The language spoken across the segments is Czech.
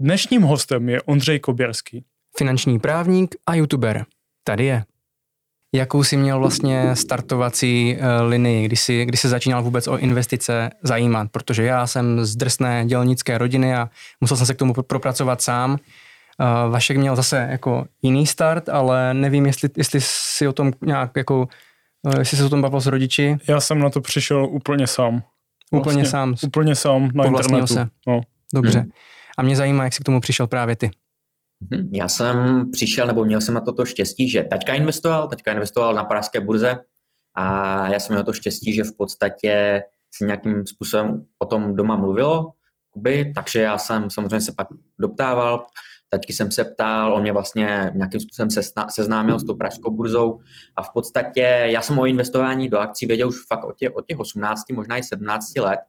Dnešním hostem je Ondřej Koběrský. Finanční právník a youtuber. Tady je. Jakou jsi měl vlastně startovací uh, linii, kdy jsi, kdy jsi začínal vůbec o investice zajímat? Protože já jsem z drsné dělnické rodiny a musel jsem se k tomu propracovat sám. Uh, Vašek měl zase jako jiný start, ale nevím, jestli, jestli si o tom nějak jako, uh, jestli se o tom bavil s rodiči. Já jsem na to přišel úplně sám. Úplně vlastně, sám. Úplně sám na internetu. Se. No. Dobře. Hmm. A mě zajímá, jak jsi k tomu přišel právě ty. Mhm. Já jsem přišel, nebo měl jsem na toto štěstí, že taťka investoval, taťka investoval na pražské burze a já jsem měl to štěstí, že v podstatě se nějakým způsobem o tom doma mluvilo, kuby, takže já jsem samozřejmě se pak doptával, taťky jsem se ptal, on mě vlastně nějakým způsobem seznámil s tou pražskou burzou a v podstatě já jsem o investování do akcí věděl už fakt od těch, od těch 18, možná i 17 let,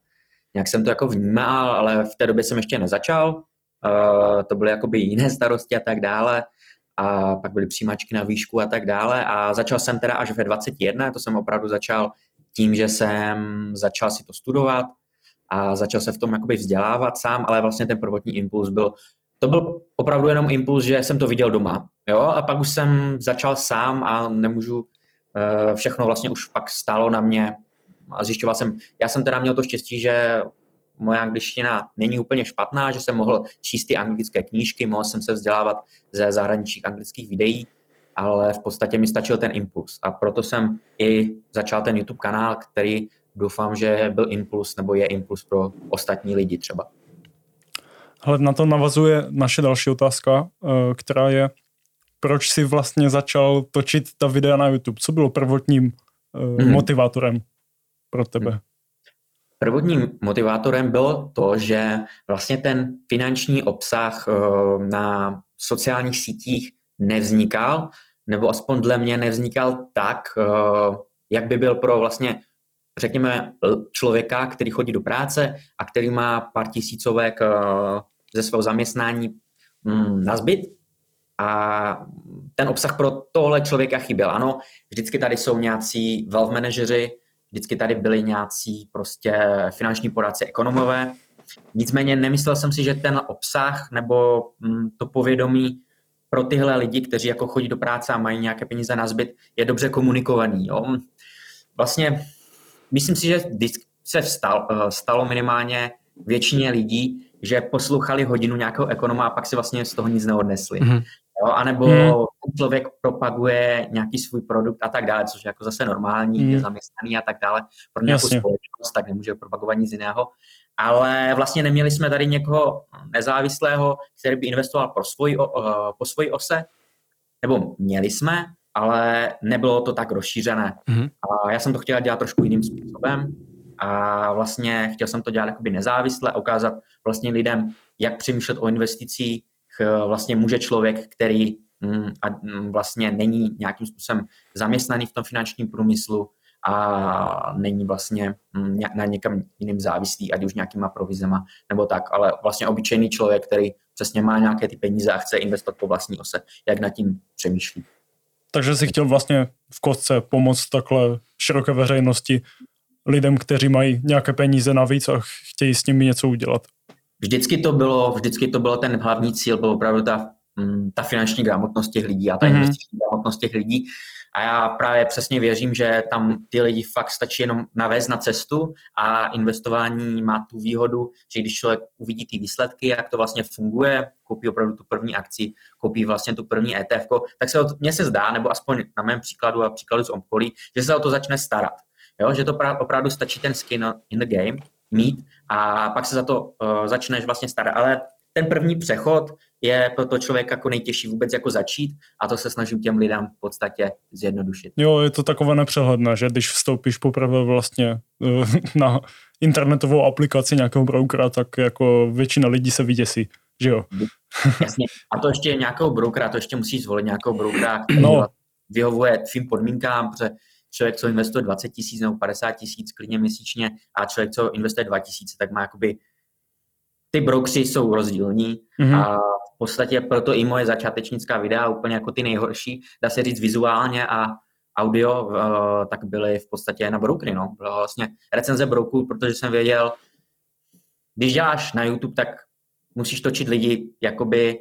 nějak jsem to jako vnímal, ale v té době jsem ještě nezačal, uh, to byly jakoby jiné starosti a tak dále. A pak byly přijímačky na výšku a tak dále. A začal jsem teda až ve 21, to jsem opravdu začal tím, že jsem začal si to studovat a začal se v tom jakoby vzdělávat sám, ale vlastně ten prvotní impuls byl, to byl opravdu jenom impuls, že jsem to viděl doma, jo, a pak už jsem začal sám a nemůžu, uh, všechno vlastně už pak stálo na mě a zjišťoval jsem, já jsem teda měl to štěstí, že moje angličtina není úplně špatná, že jsem mohl číst ty anglické knížky, mohl jsem se vzdělávat ze zahraničních anglických videí, ale v podstatě mi stačil ten impuls. A proto jsem i začal ten YouTube kanál, který doufám, že byl impuls nebo je impuls pro ostatní lidi třeba. Ale na to navazuje naše další otázka, eh, která je, proč si vlastně začal točit ta videa na YouTube? Co bylo prvotním mm-hmm. motivátorem pro tebe? Prvotním motivátorem bylo to, že vlastně ten finanční obsah eh, na sociálních sítích nevznikal, nebo aspoň dle mě nevznikal tak, eh, jak by byl pro vlastně, řekněme, člověka, který chodí do práce a který má pár tisícovek eh, ze svého zaměstnání mm, na zbyt. A ten obsah pro tohle člověka chyběl. Ano, vždycky tady jsou nějací wealth manažeři, vždycky tady byli nějací prostě finanční poradci, ekonomové. Nicméně nemyslel jsem si, že ten obsah nebo mm, to povědomí pro tyhle lidi, kteří jako chodí do práce a mají nějaké peníze na zbyt, je dobře komunikovaný. Jo. Vlastně myslím si, že se vstal, eh, stalo minimálně většině lidí, že poslouchali hodinu nějakého ekonoma a pak si vlastně z toho nic neodnesli. Mm-hmm. Jo, anebo hmm. člověk propaguje nějaký svůj produkt a tak dále, což je jako zase normální, hmm. je zaměstnaný a tak dále. Pro nějakou Jasně. společnost tak nemůže propagovat nic jiného. Ale vlastně neměli jsme tady někoho nezávislého, který by investoval pro svoj, po svoji ose, nebo měli jsme, ale nebylo to tak rozšířené. Hmm. A já jsem to chtěl dělat trošku jiným způsobem a vlastně chtěl jsem to dělat jakoby nezávisle a ukázat vlastně lidem, jak přemýšlet o investicích, Eh, vlastně může člověk, který mm, a mm, vlastně není nějakým způsobem zaměstnaný v tom finančním průmyslu a není vlastně mm, na někam jiným závislý, ať už nějakýma provizema nebo tak, ale vlastně obyčejný člověk, který přesně má nějaké ty peníze a chce investovat po vlastní ose, jak nad tím přemýšlí. Takže si chtěl vlastně v kostce pomoct takhle široké veřejnosti lidem, kteří mají nějaké peníze navíc a chtějí s nimi něco udělat vždycky to bylo, vždycky to bylo ten hlavní cíl, byl opravdu ta, mm, ta finanční gramotnost těch lidí a ta mm-hmm. investiční gramotnost těch lidí. A já právě přesně věřím, že tam ty lidi fakt stačí jenom navést na cestu a investování má tu výhodu, že když člověk uvidí ty výsledky, jak to vlastně funguje, koupí opravdu tu první akci, koupí vlastně tu první ETF, tak se mně se zdá, nebo aspoň na mém příkladu a příkladu z okolí, že se o to začne starat. Jo? Že to opravdu stačí ten skin in the game mít a pak se za to uh, začneš vlastně starat. Ale ten první přechod je pro to člověk jako nejtěžší vůbec jako začít a to se snažím těm lidem v podstatě zjednodušit. Jo, je to takové nepřehledné, že když vstoupíš poprvé vlastně uh, na internetovou aplikaci nějakého brokera, tak jako většina lidí se vyděsí, že jo? Jasně. A to ještě nějakého brokera, to ještě musíš zvolit nějakého brokera, který no. vyhovuje tvým podmínkám, protože člověk, co investuje 20 tisíc nebo 50 tisíc klidně měsíčně a člověk, co investuje 2 tisíce, tak má jakoby ty brokeři jsou rozdílní mm-hmm. a v podstatě proto i moje začátečnická videa, úplně jako ty nejhorší, dá se říct vizuálně a audio, uh, tak byly v podstatě na brokery, no. Byla vlastně recenze brokerů, protože jsem věděl, když děláš na YouTube, tak musíš točit lidi, jakoby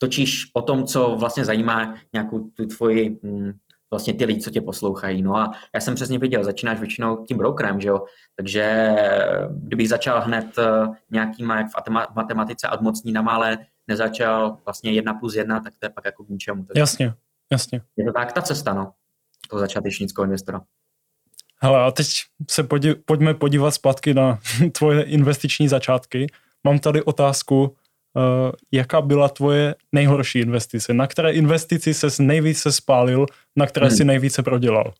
točíš o tom, co vlastně zajímá nějakou tu tvoji, mm, vlastně ty lidi, co tě poslouchají. No a já jsem přesně viděl, začínáš většinou tím brokerem, že jo, takže kdybych začal hned eh, nějakýma jak v matematice ad mocnínama, ale nezačal vlastně jedna plus jedna, tak to je pak jako k ničemu. Takže jasně, jasně. Je to tak ta cesta, no, toho začátečnického investora. Hele, a teď se podí, pojďme podívat zpátky na tvoje investiční začátky. Mám tady otázku, uh, jaká byla tvoje nejhorší investice? Na které investici ses nejvíce spálil, na které hmm. si nejvíce prodělal?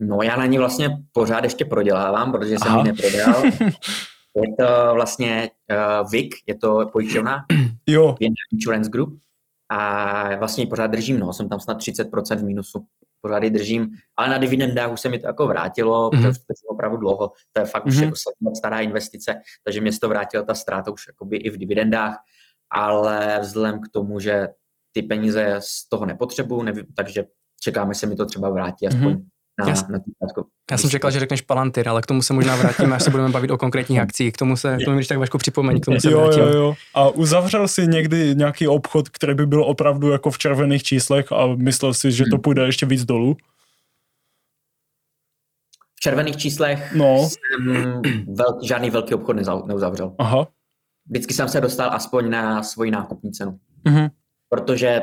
No já na ní vlastně pořád ještě prodělávám, protože jsem Aha. ji neprodal. je to vlastně uh, VIC, je to pojišťovna, jo. Insurance Group a vlastně ji pořád držím, no, jsem tam snad 30% v mínusu pořád ji držím, ale na dividendách už se mi to jako vrátilo, mm-hmm. protože to opravdu dlouho, to je fakt mm-hmm. už mhm. jako stará investice, takže mě to vrátila ta ztráta už jakoby i v dividendách, ale vzhledem k tomu, že ty peníze z toho nepotřebuju, nevím, takže čekáme, se mi to třeba vrátí aspoň mm-hmm na, já, na Já jsem čekal, že řekneš Palantir, ale k tomu se možná vrátíme, až se budeme bavit o konkrétních akcích. K tomu se, k tomu když tak Vašku připomeň, k tomu se jo, vrátím. Jo, jo. A uzavřel si někdy nějaký obchod, který by byl opravdu jako v červených číslech a myslel si, že to hmm. půjde ještě víc dolů? V červených číslech no. jsem velký, žádný velký obchod neuzavřel. Aha. Vždycky jsem se dostal aspoň na svoji nákupní cenu. Mm-hmm. Protože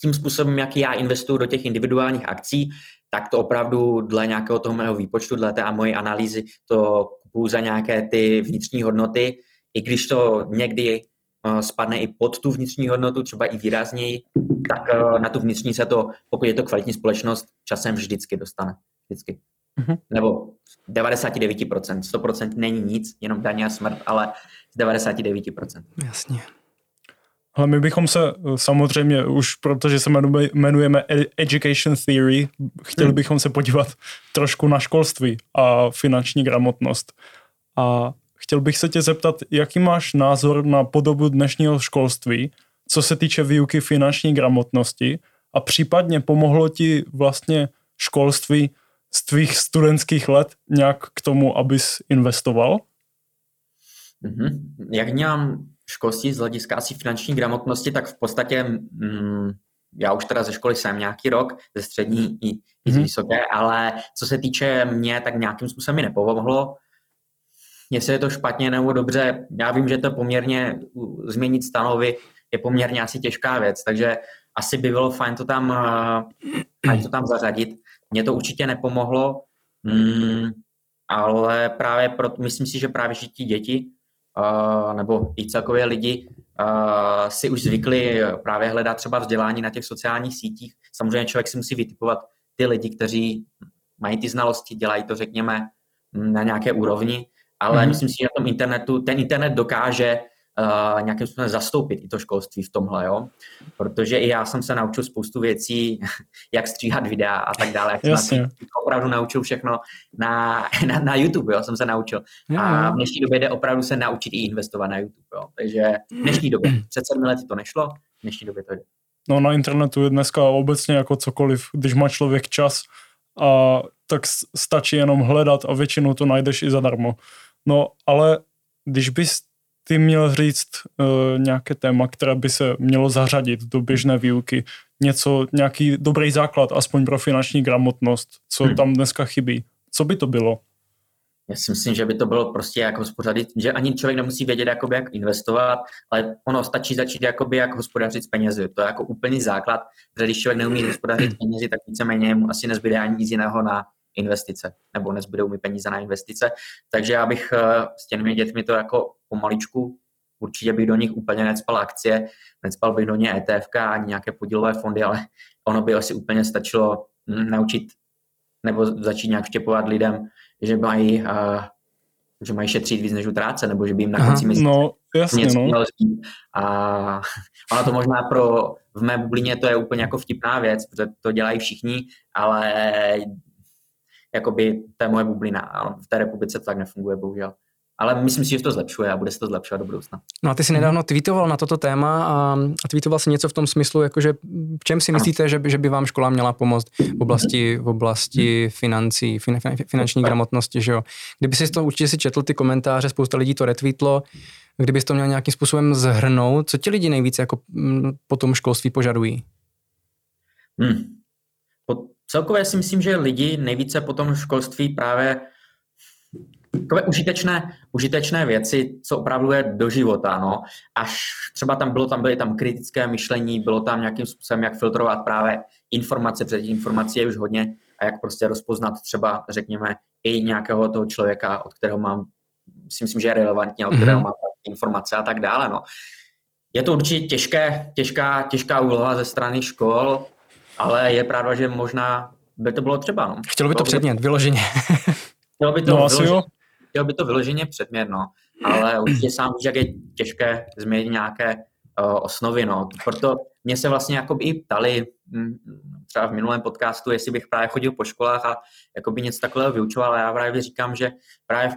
tím způsobem, jak já investuju do těch individuálních akcí, tak to opravdu dle nějakého toho mého výpočtu, dle té a moje analýzy, to kupuju za nějaké ty vnitřní hodnoty, i když to někdy uh, spadne i pod tu vnitřní hodnotu, třeba i výrazněji, tak uh, na tu vnitřní se to, pokud je to kvalitní společnost, časem vždycky dostane. Vždycky. Mm-hmm. Nebo 99%. 100% není nic, jenom daně a smrt, ale z 99%. Jasně. Ale my bychom se eh, samozřejmě už, protože se jmenujeme Education Theory, chtěli hmm. bychom se podívat trošku na školství a finanční gramotnost. A chtěl bych se tě zeptat, jaký máš názor na podobu dnešního školství, co se týče výuky finanční gramotnosti a případně pomohlo ti vlastně školství z tvých studentských let nějak k tomu, abys investoval? Mm-hmm. Jak mám školství z hlediska asi finanční gramotnosti, tak v podstatě mm, já už teda ze školy jsem nějaký rok, ze střední i, i z mhm. vysoké, ale co se týče mě, tak nějakým způsobem mi nepomohlo. Jestli je to špatně nebo dobře, já vím, že to poměrně změnit stanovy je poměrně asi těžká věc, takže asi by bylo fajn to tam, fajn to tam zařadit. Mně to určitě nepomohlo, mm, ale právě proto, myslím si, že právě že ti děti nebo i celkově lidi si už zvykli právě hledat třeba vzdělání na těch sociálních sítích. Samozřejmě člověk si musí vytipovat ty lidi, kteří mají ty znalosti, dělají to, řekněme, na nějaké úrovni, ale mm-hmm. myslím si, že na tom internetu, ten internet dokáže uh, nějakým způsobem zastoupit i to školství v tomhle, jo? Protože i já jsem se naučil spoustu věcí, jak stříhat videa a tak dále, jak jsem opravdu naučil všechno na, na, na YouTube, jo, jsem se naučil. A v dnešní době jde opravdu se naučit i investovat na YouTube, jo? takže v dnešní době, před sedmi lety to nešlo, v dnešní době to jde. No na internetu je dneska obecně jako cokoliv, když má člověk čas, a tak stačí jenom hledat a většinou to najdeš i zadarmo. No ale když bys ty měl říct uh, nějaké téma, které by se mělo zařadit do běžné výuky, něco, nějaký dobrý základ, aspoň pro finanční gramotnost, co hmm. tam dneska chybí. Co by to bylo? Já si myslím, že by to bylo prostě jako hospodařit, že ani člověk nemusí vědět, jakoby, jak investovat, ale ono stačí začít, jakoby, jak hospodařit s penězi. To je jako úplný základ, protože když člověk neumí hospodařit s penězi, tak víceméně mu asi nezbyde ani nic jiného na investice, nebo nezbydou mi peníze na investice. Takže já bych eh, s těmi dětmi to jako pomaličku, určitě bych do nich úplně necpal akcie, necpal bych do ně ETF ani nějaké podílové fondy, ale ono by asi úplně stačilo hm, naučit nebo začít nějak štěpovat lidem, že mají, uh, že mají šetřit víc než utráce, nebo že by jim na konci měsíce no, jasně, něco no. mělo A ono to možná pro, v mé bublině to je úplně jako vtipná věc, protože to dělají všichni, ale jakoby to je moje bublina. A v té republice to tak nefunguje, bohužel. Ale myslím si, že to zlepšuje a bude se to zlepšovat do budoucna. No a ty jsi nedávno tweetoval na toto téma a, a tweetoval si něco v tom smyslu, jakože v čem si myslíte, že by, že by vám škola měla pomoct v oblasti, v oblasti financí, fin, finanční gramotnosti, že jo? Kdyby si to určitě si četl ty komentáře, spousta lidí to retweetlo, kdybys to měl nějakým způsobem zhrnout, co ti lidi nejvíce jako po tom školství požadují? Hmm. Celkově si myslím, že lidi nejvíce po tom školství právě takové užitečné, užitečné věci, co opravdu je do života, no. Až třeba tam bylo, tam byly tam kritické myšlení, bylo tam nějakým způsobem, jak filtrovat právě informace, protože informací je už hodně a jak prostě rozpoznat třeba, řekněme, i nějakého toho člověka, od kterého mám, si myslím, že je relevantní, od kterého mm-hmm. mám informace a tak dále, no. Je to určitě těžké, těžká, těžká úloha ze strany škol, ale je pravda, že možná by to bylo třeba. No. Chtělo by to předmět, vyloženě. Chtělo by to, no, vyloženě, chtělo by to vyloženě předmět, no. ale určitě sám víš, jak je těžké změnit nějaké uh, osnovy. No. Proto mě se vlastně jakoby i ptali hm, třeba v minulém podcastu, jestli bych právě chodil po školách a jakoby něco takového vyučoval a já právě říkám, že právě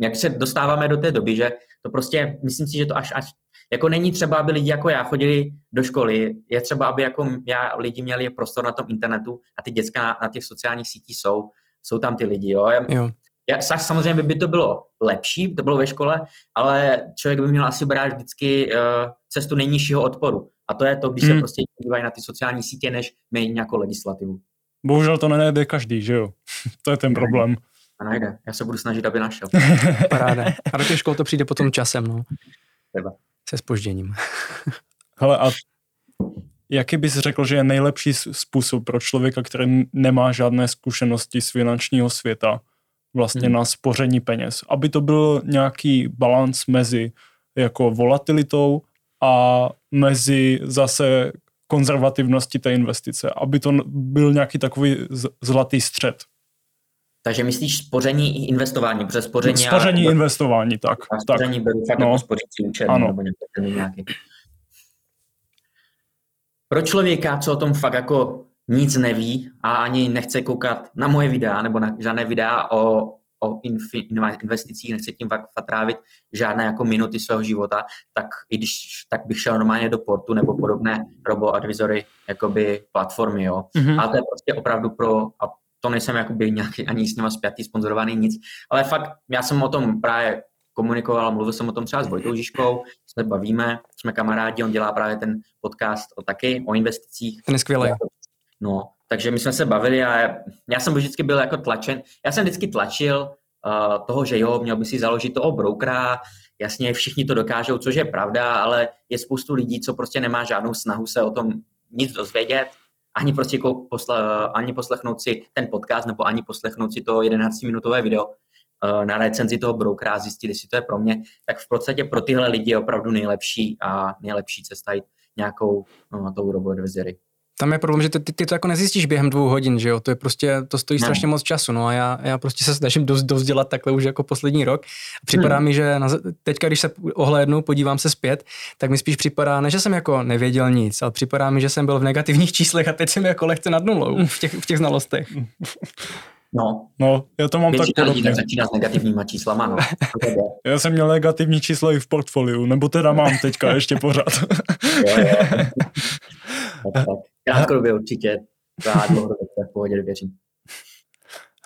jak se dostáváme do té doby, že to prostě, myslím si, že to až, až jako není třeba, aby lidi jako já chodili do školy, je třeba, aby jako já lidi měli prostor na tom internetu a ty děcka na, na těch sociálních sítích jsou, jsou tam ty lidi, jo. jo. Já, samozřejmě by to bylo lepší, to bylo ve škole, ale člověk by měl asi brát vždycky uh, cestu nejnižšího odporu. A to je to, když hmm. se prostě dívají na ty sociální sítě, než mění nějakou legislativu. Bohužel to nejde každý, že jo? to je ten problém. A najde. Já se budu snažit, aby našel. Paráda. A do těch škol to přijde potom časem, no. Třeba. Se spožděním. Hele, a jaký bys řekl, že je nejlepší způsob pro člověka, který nemá žádné zkušenosti z finančního světa, vlastně hmm. na spoření peněz? Aby to byl nějaký balans mezi jako volatilitou a mezi zase konzervativnosti té investice, aby to byl nějaký takový zlatý střed. Takže myslíš spoření i investování, protože spoření... Spoření a investování, tak. A spoření tak. beru fakt no. jako spořící účet ano. nebo nějaký. Pro člověka, co o tom fakt jako nic neví a ani nechce koukat na moje videa nebo na žádné videa o, o investicích, nechce tím fakt, trávit žádné jako minuty svého života, tak i když tak bych šel normálně do portu nebo podobné robo-advisory jakoby platformy, jo. Mm-hmm. Ale to je prostě opravdu pro, a to nejsem jakoby nějaký, ani s nima zpětý, sponzorovaný, nic. Ale fakt, já jsem o tom právě komunikoval, mluvil jsem o tom třeba s Vojtou Žižkou, se bavíme, jsme kamarádi, on dělá právě ten podcast o taky, o investicích. Ten je skvělý. No, takže my jsme se bavili a já jsem vždycky byl jako tlačen, já jsem vždycky tlačil uh, toho, že jo, měl by si založit toho brokera, jasně všichni to dokážou, což je pravda, ale je spoustu lidí, co prostě nemá žádnou snahu se o tom nic dozvědět, ani prostě jako posle, ani poslechnout si ten podcast nebo ani poslechnout si to 11-minutové video uh, na recenzi toho brokera a zjistit, jestli to je pro mě, tak v podstatě pro tyhle lidi je opravdu nejlepší a nejlepší cesta jít nějakou no, tou robo-advisory. Tam je problém, že ty, ty, ty to jako nezjistíš během dvou hodin, že jo, to je prostě, to stojí no. strašně moc času, no a já, já prostě se snažím dost, dost dělat takhle už jako poslední rok. Připadá hmm. mi, že na, teďka, když se ohlédnu, podívám se zpět, tak mi spíš připadá, ne, že jsem jako nevěděl nic, ale připadá mi, že jsem byl v negativních číslech a teď jsem jako lehce nad nulou v těch, v těch znalostech. No, no já to mám Většina tak podobně. začíná s negativníma číslama, no. já jsem měl negativní číslo i v portfoliu, nebo teda mám teďka ještě pořád. jo, jo. tak, tak. Krátkodobě určitě. Já dlouhodobě v pohodě věřím.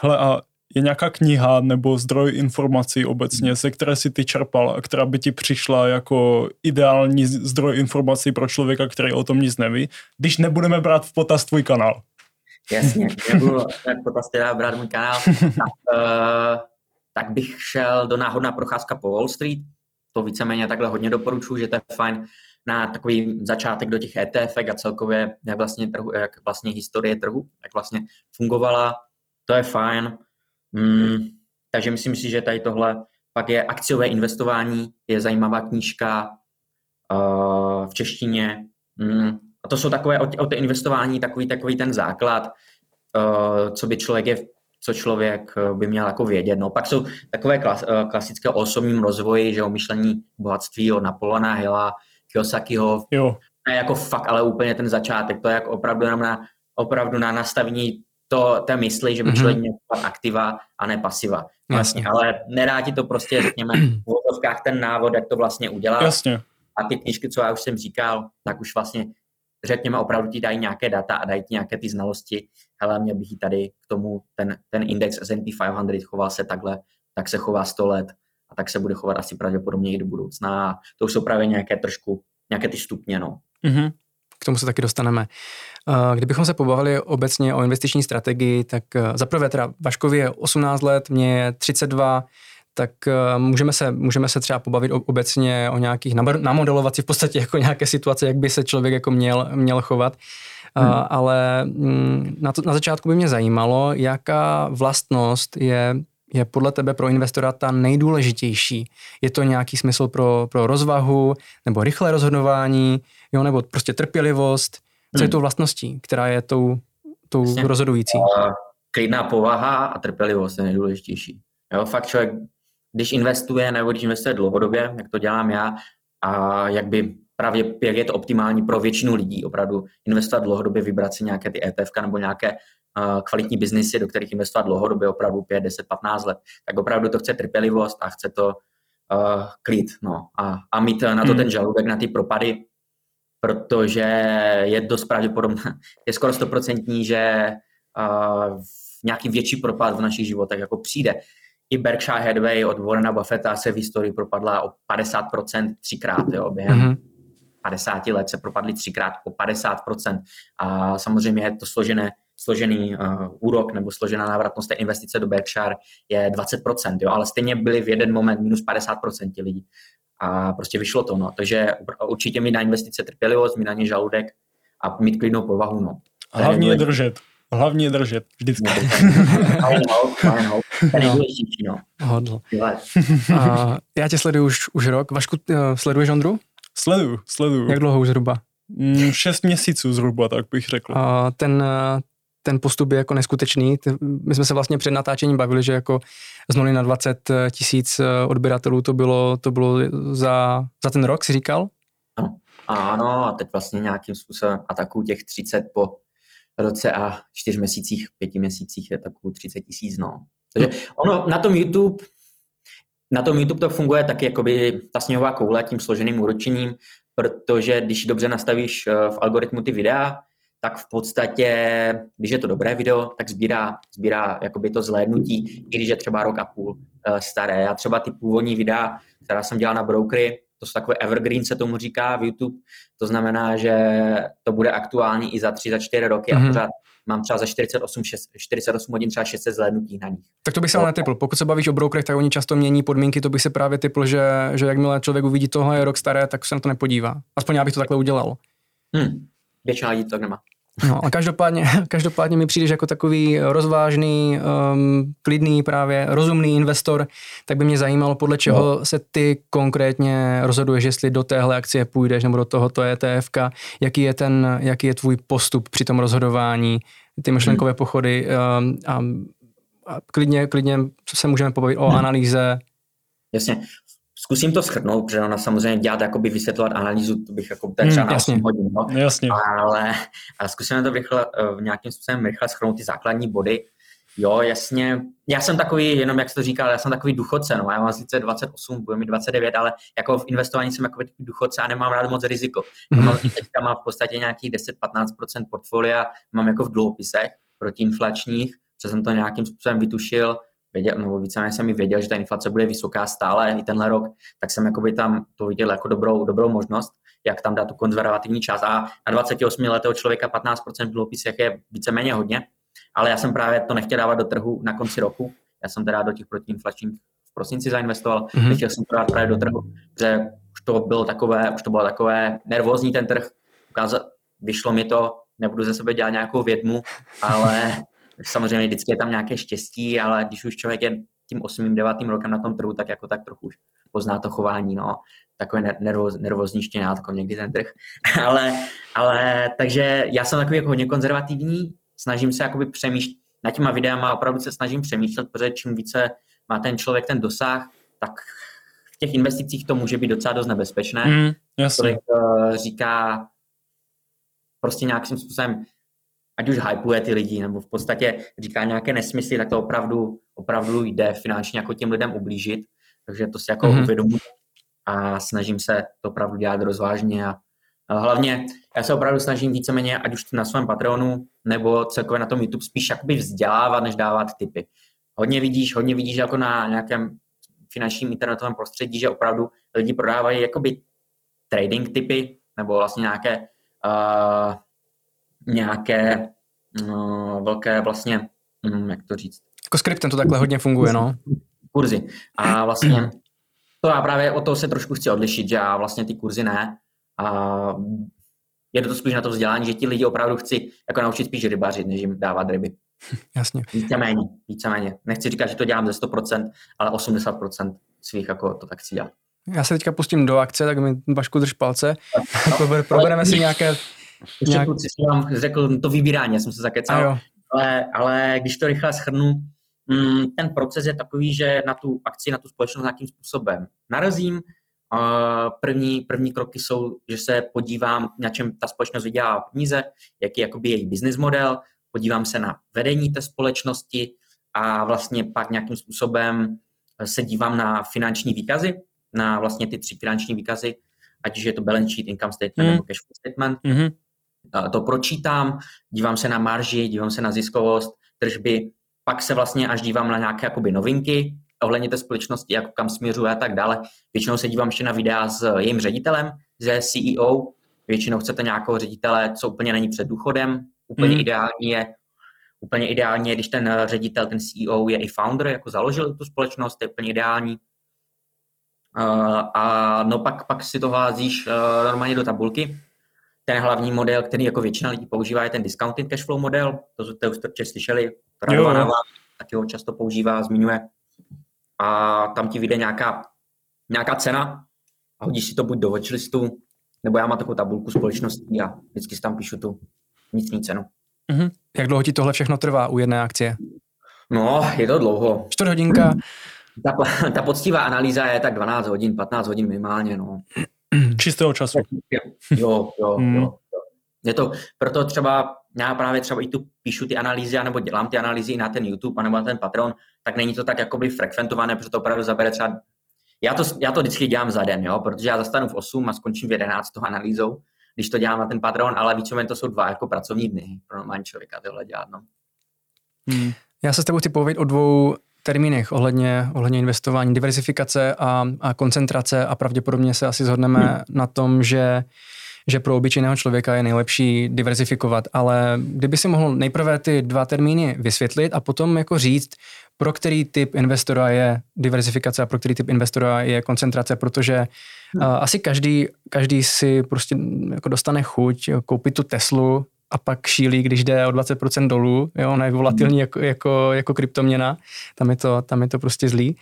Hele, a je nějaká kniha nebo zdroj informací obecně, se které si ty čerpal a která by ti přišla jako ideální zdroj informací pro člověka, který o tom nic neví, když nebudeme brát v potaz tvůj kanál? Jasně, nebudu v potaz teda brát můj kanál, tak, uh, tak bych šel do náhodná procházka po Wall Street, to víceméně takhle hodně doporučuji, že to je fajn na takový začátek do těch ETF a celkově jak vlastně, trhu, jak vlastně historie trhu, jak vlastně fungovala, to je fajn. Mm, takže myslím si, že tady tohle pak je akciové investování, je zajímavá knížka uh, v češtině. Mm, a to jsou takové o, o investování takový, takový ten základ, uh, co by člověk je, co člověk by měl jako vědět. No, pak jsou takové klas, klasické o osobním rozvoji, že o myšlení bohatství od Napoleona Hilla, Kiyosakiho. Jo. Je jako fakt, ale úplně ten začátek. To je jako opravdu jenom na, opravdu na nastavení to, té mysli, že by mm-hmm. člověk měl aktiva a ne pasiva. Jasně. Ale nedá ti to prostě, řekněme, v vozovkách ten návod, jak to vlastně udělat. Jasně. A ty knižky, co já už jsem říkal, tak už vlastně řekněme, opravdu ti dají nějaké data a dají ti nějaké ty znalosti. Hele, měl bych tady k tomu ten, ten index S&P 500 choval se takhle, tak se chová 100 let a tak se bude chovat asi pravděpodobně i do budoucna. A to už jsou právě nějaké trošku, nějaké ty stupně, no. Mm-hmm. K tomu se taky dostaneme. Kdybychom se pobavili obecně o investiční strategii, tak zaprvé teda Vaškovi je 18 let, mě je 32, tak můžeme se, můžeme se třeba pobavit obecně o nějakých, namodelovat si v podstatě jako nějaké situace, jak by se člověk jako měl, měl chovat. Hmm. Ale mm, na, to, na začátku by mě zajímalo, jaká vlastnost je je podle tebe pro investora ta nejdůležitější? Je to nějaký smysl pro, pro rozvahu, nebo rychlé rozhodování, jo, nebo prostě trpělivost? Co je hmm. to vlastností, která je tou, tou Jasně. rozhodující? Klidná povaha a trpělivost je nejdůležitější. Jo, fakt člověk, když investuje nebo když investuje dlouhodobě, jak to dělám já, a jak by právě jak je to optimální pro většinu lidí, opravdu investovat dlouhodobě, vybrat si nějaké ty ETF nebo nějaké kvalitní biznisy, do kterých investovat dlouhodobě, opravdu 5, 10, 15 let, tak opravdu to chce trpělivost a chce to uh, klid, no, a, a mít na to hmm. ten žaludek, na ty propady, protože je dost pravděpodobné, je skoro stoprocentní, že uh, nějaký větší propad v našich životech jako přijde. I Berkshire Hathaway od Warrena Buffetta se v historii propadla o 50% třikrát jo, během mm-hmm. 50 let se propadly třikrát o 50%. A samozřejmě je to složené složený uh, úrok nebo složená návratnost té investice do Berkshire je 20%, jo, ale stejně byly v jeden moment minus 50% ti lidí. A prostě vyšlo to, no. Takže určitě mít na investice trpělivost, mít na ně žaludek a mít klidnou povahu, no. Hlavně je držet. Hlavně držet, vždycky. no. Hodl. A já tě sleduju už, už rok. Vašku, uh, sleduješ Ondru? Sleduju, sleduju. Jak dlouho už zhruba? Mm, šest měsíců zhruba, tak bych řekl. A ten, eh, ten postup je jako neskutečný. My jsme se vlastně před natáčením bavili, že jako z 0 na 20 eh, tisíc odběratelů to bylo, to bylo za, za ten rok, si říkal? Ano. Ano, a teď vlastně nějakým způsobem atakují těch 30 po roce a čtyř měsících, pěti měsících je takovou 30 tisíc, no. Takže ono na tom YouTube, na tom YouTube to funguje taky jakoby ta sněhová koule tím složeným úročením, protože když dobře nastavíš eh, v algoritmu ty videa, tak v podstatě, když je to dobré video, tak sbírá, sbírá jakoby to zhlédnutí, i když je třeba rok a půl eh, staré. Já třeba ty původní videa, která jsem dělal na brokery, to jsou takové evergreen, se tomu říká v YouTube. To znamená, že to bude aktuální i za tři, za čtyři roky mm-hmm. a mhm. pořád mám třeba za 48, 6, 48 hodin třeba 600 zhlédnutí na nich. Tak to bych se ale netypl. Pokud se bavíš o brokerech, tak oni často mění podmínky, to bych se právě typl, že, že jakmile člověk uvidí tohle je rok staré, tak se na to nepodívá. Aspoň já bych to takhle udělal. Hmm. Většina lidí to nemá. No a každopádně, každopádně mi přijdeš jako takový rozvážný, um, klidný právě, rozumný investor, tak by mě zajímalo, podle čeho no. se ty konkrétně rozhoduješ, jestli do téhle akcie půjdeš nebo do tohoto ETF, jaký je ten, jaký je tvůj postup při tom rozhodování, ty myšlenkové hmm. pochody um, a, a klidně, klidně se můžeme pobavit o hmm. analýze. Jasně zkusím to schrnout, protože ona samozřejmě dělat, jakoby vysvětlovat analýzu, to bych jako ten třeba mm, jasně. hodin, no. jasně. ale, ale zkusíme to rychle, eh, v nějakým způsobem rychle schrnout ty základní body. Jo, jasně, já jsem takový, jenom jak jsi to říkal, já jsem takový duchodce, no, já mám sice 28, budu mít 29, ale jako v investování jsem jako takový duchodce a nemám rád moc riziko. Mm. Mám, teďka mám v podstatě nějakých 10-15% portfolia, mám jako v dluhopisech protiinflačních, co jsem to nějakým způsobem vytušil, věděl, nebo víceméně jsem mi věděl, že ta inflace bude vysoká stále i tenhle rok, tak jsem jakoby tam to viděl jako dobrou, dobrou možnost, jak tam dát tu konzervativní část. A na 28 letého člověka 15% dluhopisech je víceméně hodně, ale já jsem právě to nechtěl dávat do trhu na konci roku. Já jsem teda do těch protiinflačních v prosinci zainvestoval, mm-hmm. nechtěl jsem to dát právě do trhu, že už to bylo takové, už to bylo takové nervózní ten trh, ukázat, vyšlo mi to, nebudu ze sebe dělat nějakou vědmu, ale Samozřejmě vždycky je tam nějaké štěstí, ale když už člověk je tím 8. 9. rokem na tom trhu, tak jako tak trochu už pozná to chování, no. Takové nervoz, nervózní štěná, takový někdy ten trh. ale, ale, takže já jsem takový jako hodně konzervativní, snažím se jakoby přemýšlet, na těma videama opravdu se snažím přemýšlet, protože čím více má ten člověk ten dosah, tak v těch investicích to může být docela dost nebezpečné. Mm, Člověk uh, říká prostě nějakým způsobem, ať už hypuje ty lidi, nebo v podstatě říká nějaké nesmysly, tak to opravdu, opravdu jde finančně jako těm lidem ublížit. Takže to si jako mm-hmm. uvědomuji a snažím se to opravdu dělat rozvážně a, a hlavně já se opravdu snažím víceméně, ať už na svém Patreonu nebo celkově na tom YouTube spíš jakoby vzdělávat, než dávat tipy. Hodně vidíš, hodně vidíš jako na nějakém finančním internetovém prostředí, že opravdu lidi prodávají jakoby trading typy nebo vlastně nějaké uh, nějaké uh, velké vlastně, um, jak to říct? Jako skriptem to takhle hodně funguje, no. Kurzy. A vlastně to já právě o to se trošku chci odlišit, že já vlastně ty kurzy ne. A je to spíš na to vzdělání, že ti lidi opravdu chci jako naučit spíš rybařit, než jim dávat ryby. Jasně. Víceméně, víceméně. Nechci říkat, že to dělám ze 100%, ale 80% svých jako to tak chci dělat. Já se teďka pustím do akce, tak mi Vašku drž palce. No, Probereme si nějaké... Ještě nějak... kluci si vám řekl to vybírání, já jsem se zakecal, ale, ale když to rychle schrnu, mm, ten proces je takový, že na tu akci, na tu společnost nějakým způsobem narazím, První, první kroky jsou, že se podívám, na čem ta společnost vydělá peníze, jaký je jakoby její business model, podívám se na vedení té společnosti a vlastně pak nějakým způsobem se dívám na finanční výkazy, na vlastně ty tři finanční výkazy, ať už je to balance sheet, income statement mm. nebo cash flow statement. Mm-hmm. To pročítám, dívám se na marži, dívám se na ziskovost, tržby, pak se vlastně až dívám na nějaké jakoby novinky, ohledně té společnosti, jak kam směřuje a tak dále. Většinou se dívám ještě na videa s jejím ředitelem, ze CEO. Většinou chcete nějakého ředitele, co úplně není před důchodem. Úplně mm. ideální je, úplně ideální je, když ten ředitel, ten CEO je i founder, jako založil tu společnost, to je úplně ideální. Uh, a no pak, pak si to házíš uh, normálně do tabulky. Ten hlavní model, který jako většina lidí používá, je ten discounted cashflow model. To, to už jste slyšeli. Radovaná taky ho často používá, zmiňuje a tam ti vyjde nějaká, nějaká cena a hodíš si to buď do watchlistu, nebo já mám takovou tabulku společností a vždycky si tam píšu tu vnitřní cenu. Mm-hmm. Jak dlouho ti tohle všechno trvá u jedné akcie? No, je to dlouho. Čtvrt hodinka? Ta, ta poctivá analýza je tak 12 hodin, 15 hodin minimálně, no. Čistého času. Jo, jo, mm. jo. Je to, proto třeba, já právě třeba i tu píšu ty analýzy, nebo dělám ty analýzy na ten YouTube, nebo na ten Patreon, tak není to tak jakoby frekventované, protože to opravdu zabere třeba já to, já to vždycky dělám za den, jo, protože já zastanu v 8 a skončím v 11 toho analýzou, když to dělám na ten Patreon, ale víceméně to jsou dva jako pracovní dny pro normální člověka tohle dělat. No. Hmm. Já se s tebou chci povědět o dvou termínech ohledně, ohledně investování, diversifikace a, a koncentrace a pravděpodobně se asi zhodneme hmm. na tom, že že pro obyčejného člověka je nejlepší diverzifikovat, ale kdyby si mohl nejprve ty dva termíny vysvětlit a potom jako říct, pro který typ investora je diversifikace a pro který typ investora je koncentrace, protože uh, asi každý, každý si prostě jako dostane chuť koupit tu Teslu a pak šílí, když jde o 20% dolů, jo, ona je volatilní jako, jako, jako kryptoměna, tam je to, tam je to prostě zlý.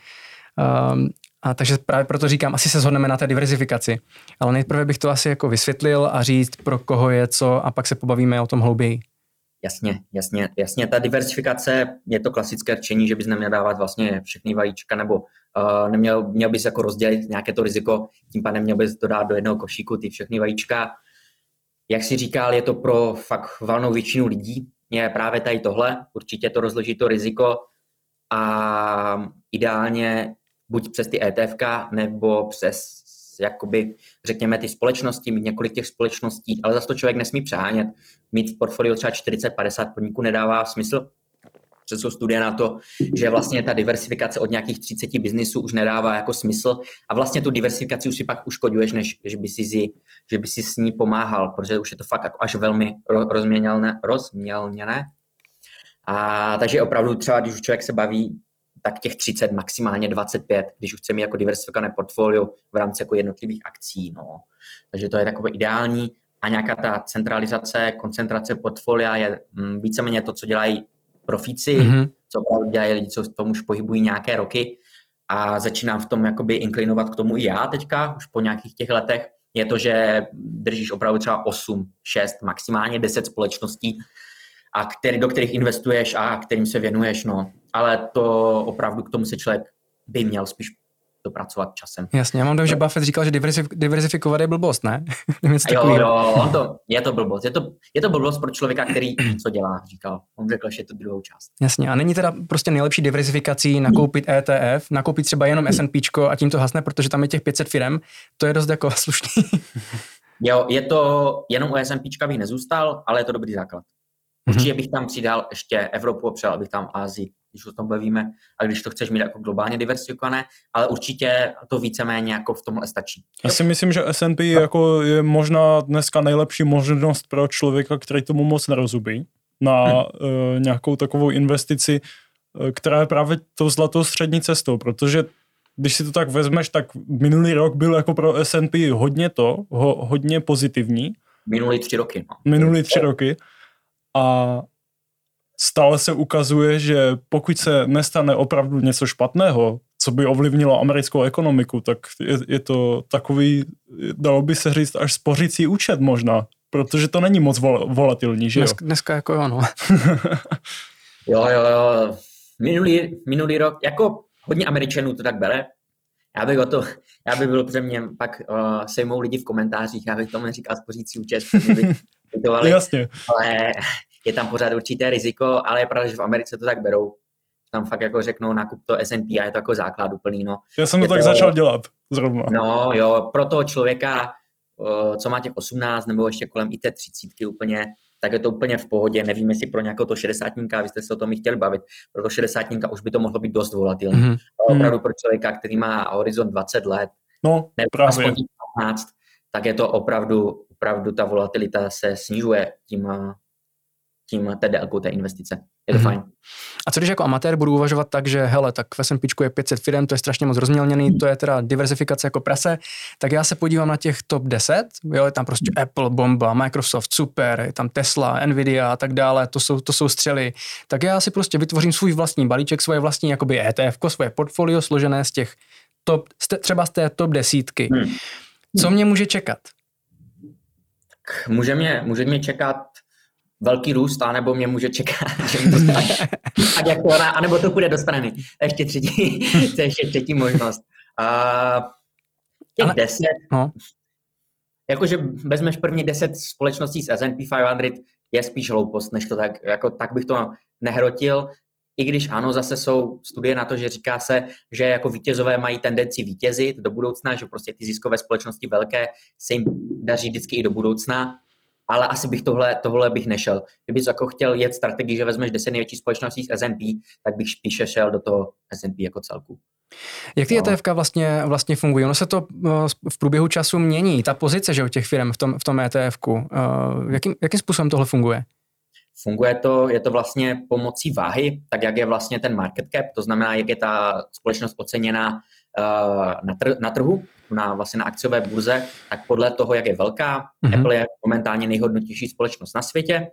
Um, a takže právě proto říkám, asi se shodneme na té diverzifikaci. Ale nejprve bych to asi jako vysvětlil a říct, pro koho je co a pak se pobavíme o tom hlouběji. Jasně, jasně, jasně. Ta diversifikace je to klasické řečení, že bys neměl dávat vlastně všechny vajíčka, nebo uh, neměl, měl bys jako rozdělit nějaké to riziko, tím pádem měl bys to dát do jednoho košíku, ty všechny vajíčka. Jak si říkal, je to pro fakt valnou většinu lidí, je právě tady tohle, určitě to rozloží to riziko a ideálně buď přes ty ETF, nebo přes jakoby, řekněme, ty společnosti, mít několik těch společností, ale zase to člověk nesmí přehánět. Mít v portfoliu třeba 40-50 podniků nedává smysl. Přes jsou studie na to, že vlastně ta diversifikace od nějakých 30 biznisů už nedává jako smysl a vlastně tu diversifikaci už si pak uškoduješ, než že by si, zi, že by si s ní pomáhal, protože už je to fakt jako až velmi rozmělněné. rozmělněné. A takže opravdu třeba, když už člověk se baví tak těch 30, maximálně 25, když už chceme jako diversifikované portfolio v rámci jako jednotlivých akcí. No. Takže to je takové ideální. A nějaká ta centralizace, koncentrace portfolia je mm, víceméně to, co dělají profíci, mm-hmm. co opravdu dělají lidi, co v tom už pohybují nějaké roky. A začínám v tom jakoby inklinovat k tomu i já teďka, už po nějakých těch letech, je to, že držíš opravdu třeba 8, 6, maximálně 10 společností, a který, do kterých investuješ a kterým se věnuješ. No ale to opravdu k tomu se člověk by měl spíš dopracovat časem. Jasně, já mám dojem, že Buffett říkal, že diverzifikovat je blbost, ne? jo, jo, on to, je to blbost. Je to, je to blbost pro člověka, který co dělá, říkal. On řekl, že je to druhou část. Jasně, a není teda prostě nejlepší diverzifikací nakoupit ETF, nakoupit třeba jenom S&P a tím to hasne, protože tam je těch 500 firm, to je dost jako slušný. jo, je to, jenom u S&P bych nezůstal, ale je to dobrý základ. Určitě bych tam přidal ještě Evropu, přidal bych tam Ázii, když o tom bavíme, a když to chceš mít jako globálně diversifikované, ale určitě to víceméně jako v tomhle stačí. Já si myslím, že S&P jako je možná dneska nejlepší možnost pro člověka, který tomu moc nerozumí, na hmm. uh, nějakou takovou investici, uh, která je právě tou zlatou střední cestou, protože když si to tak vezmeš, tak minulý rok byl jako pro S&P hodně to, ho, hodně pozitivní. Minulý tři roky. No. Minulý tři roky. A stále se ukazuje, že pokud se nestane opravdu něco špatného, co by ovlivnilo americkou ekonomiku, tak je, je to takový, dalo by se říct, až spořící účet možná, protože to není moc vol, volatilní, že jo? Dneska, dneska jako jo, no. jo, jo, jo. Minulý, minulý rok, jako hodně Američanů to tak bere. Já bych o to, já bych byl, protože mě pak uh, sejmou lidi v komentářích, já bych tomu neříkal spořící účet, by Jasně. ale je tam pořád určité riziko, ale je pravda, že v Americe to tak berou. Tam fakt jako řeknou, nakup to S&P a je to jako základ úplný. No. Já jsem to, to tak začal dělat zrovna. No jo, pro toho člověka, co má těch 18 nebo ještě kolem i té 30 úplně, tak je to úplně v pohodě. Nevím, jestli pro nějakého to 60 vy jste se o tom i chtěli bavit, pro to 60 už by to mohlo být dost volatilní. Mm-hmm. Opravdu pro člověka, který má horizont 20 let, no, nebo právě. 15, tak je to opravdu, opravdu ta volatilita se snižuje tím, tím té délkou té investice. Je to mm-hmm. fajn. A co když jako amatér budu uvažovat tak, že hele, tak v S&P je 500 firm, to je strašně moc rozmělněný, to je teda diversifikace jako prase, tak já se podívám na těch top 10, jo, je tam prostě Apple, bomba, Microsoft, super, je tam Tesla, Nvidia a tak dále, to jsou, to jsou střely, tak já si prostě vytvořím svůj vlastní balíček, svoje vlastní jakoby ETF, svoje portfolio složené z těch top, třeba z té top desítky. Hmm. Co mě může čekat? Může mě, může mě čekat velký růst, anebo mě může čekat, že mi to stane. jako ona, anebo to půjde do strany. Ještě třetí, to je ještě třetí možnost. Uh, těch Ale, deset, no. jakože vezmeš první deset společností z S&P 500, je spíš hloupost, než to tak, jako tak bych to nehrotil. I když ano, zase jsou studie na to, že říká se, že jako vítězové mají tendenci vítězit do budoucna, že prostě ty ziskové společnosti velké se jim daří vždycky i do budoucna ale asi bych tohle, tohle bych nešel. Kdybych jako chtěl jet strategii, že vezmeš 10 největších společností z S&P, tak bych spíše šel do toho S&P jako celku. Jak ty no. ETF vlastně, vlastně fungují? Ono se to eh, v průběhu času mění, ta pozice že, těch firm v tom, v tom ETF. Eh, jakým, jakým způsobem tohle funguje? Funguje to, je to vlastně pomocí váhy, tak jak je vlastně ten market cap, to znamená, jak je ta společnost oceněna na, tr- na trhu, na, vlastně na akciové burze, tak podle toho, jak je velká, mm-hmm. Apple je momentálně nejhodnotější společnost na světě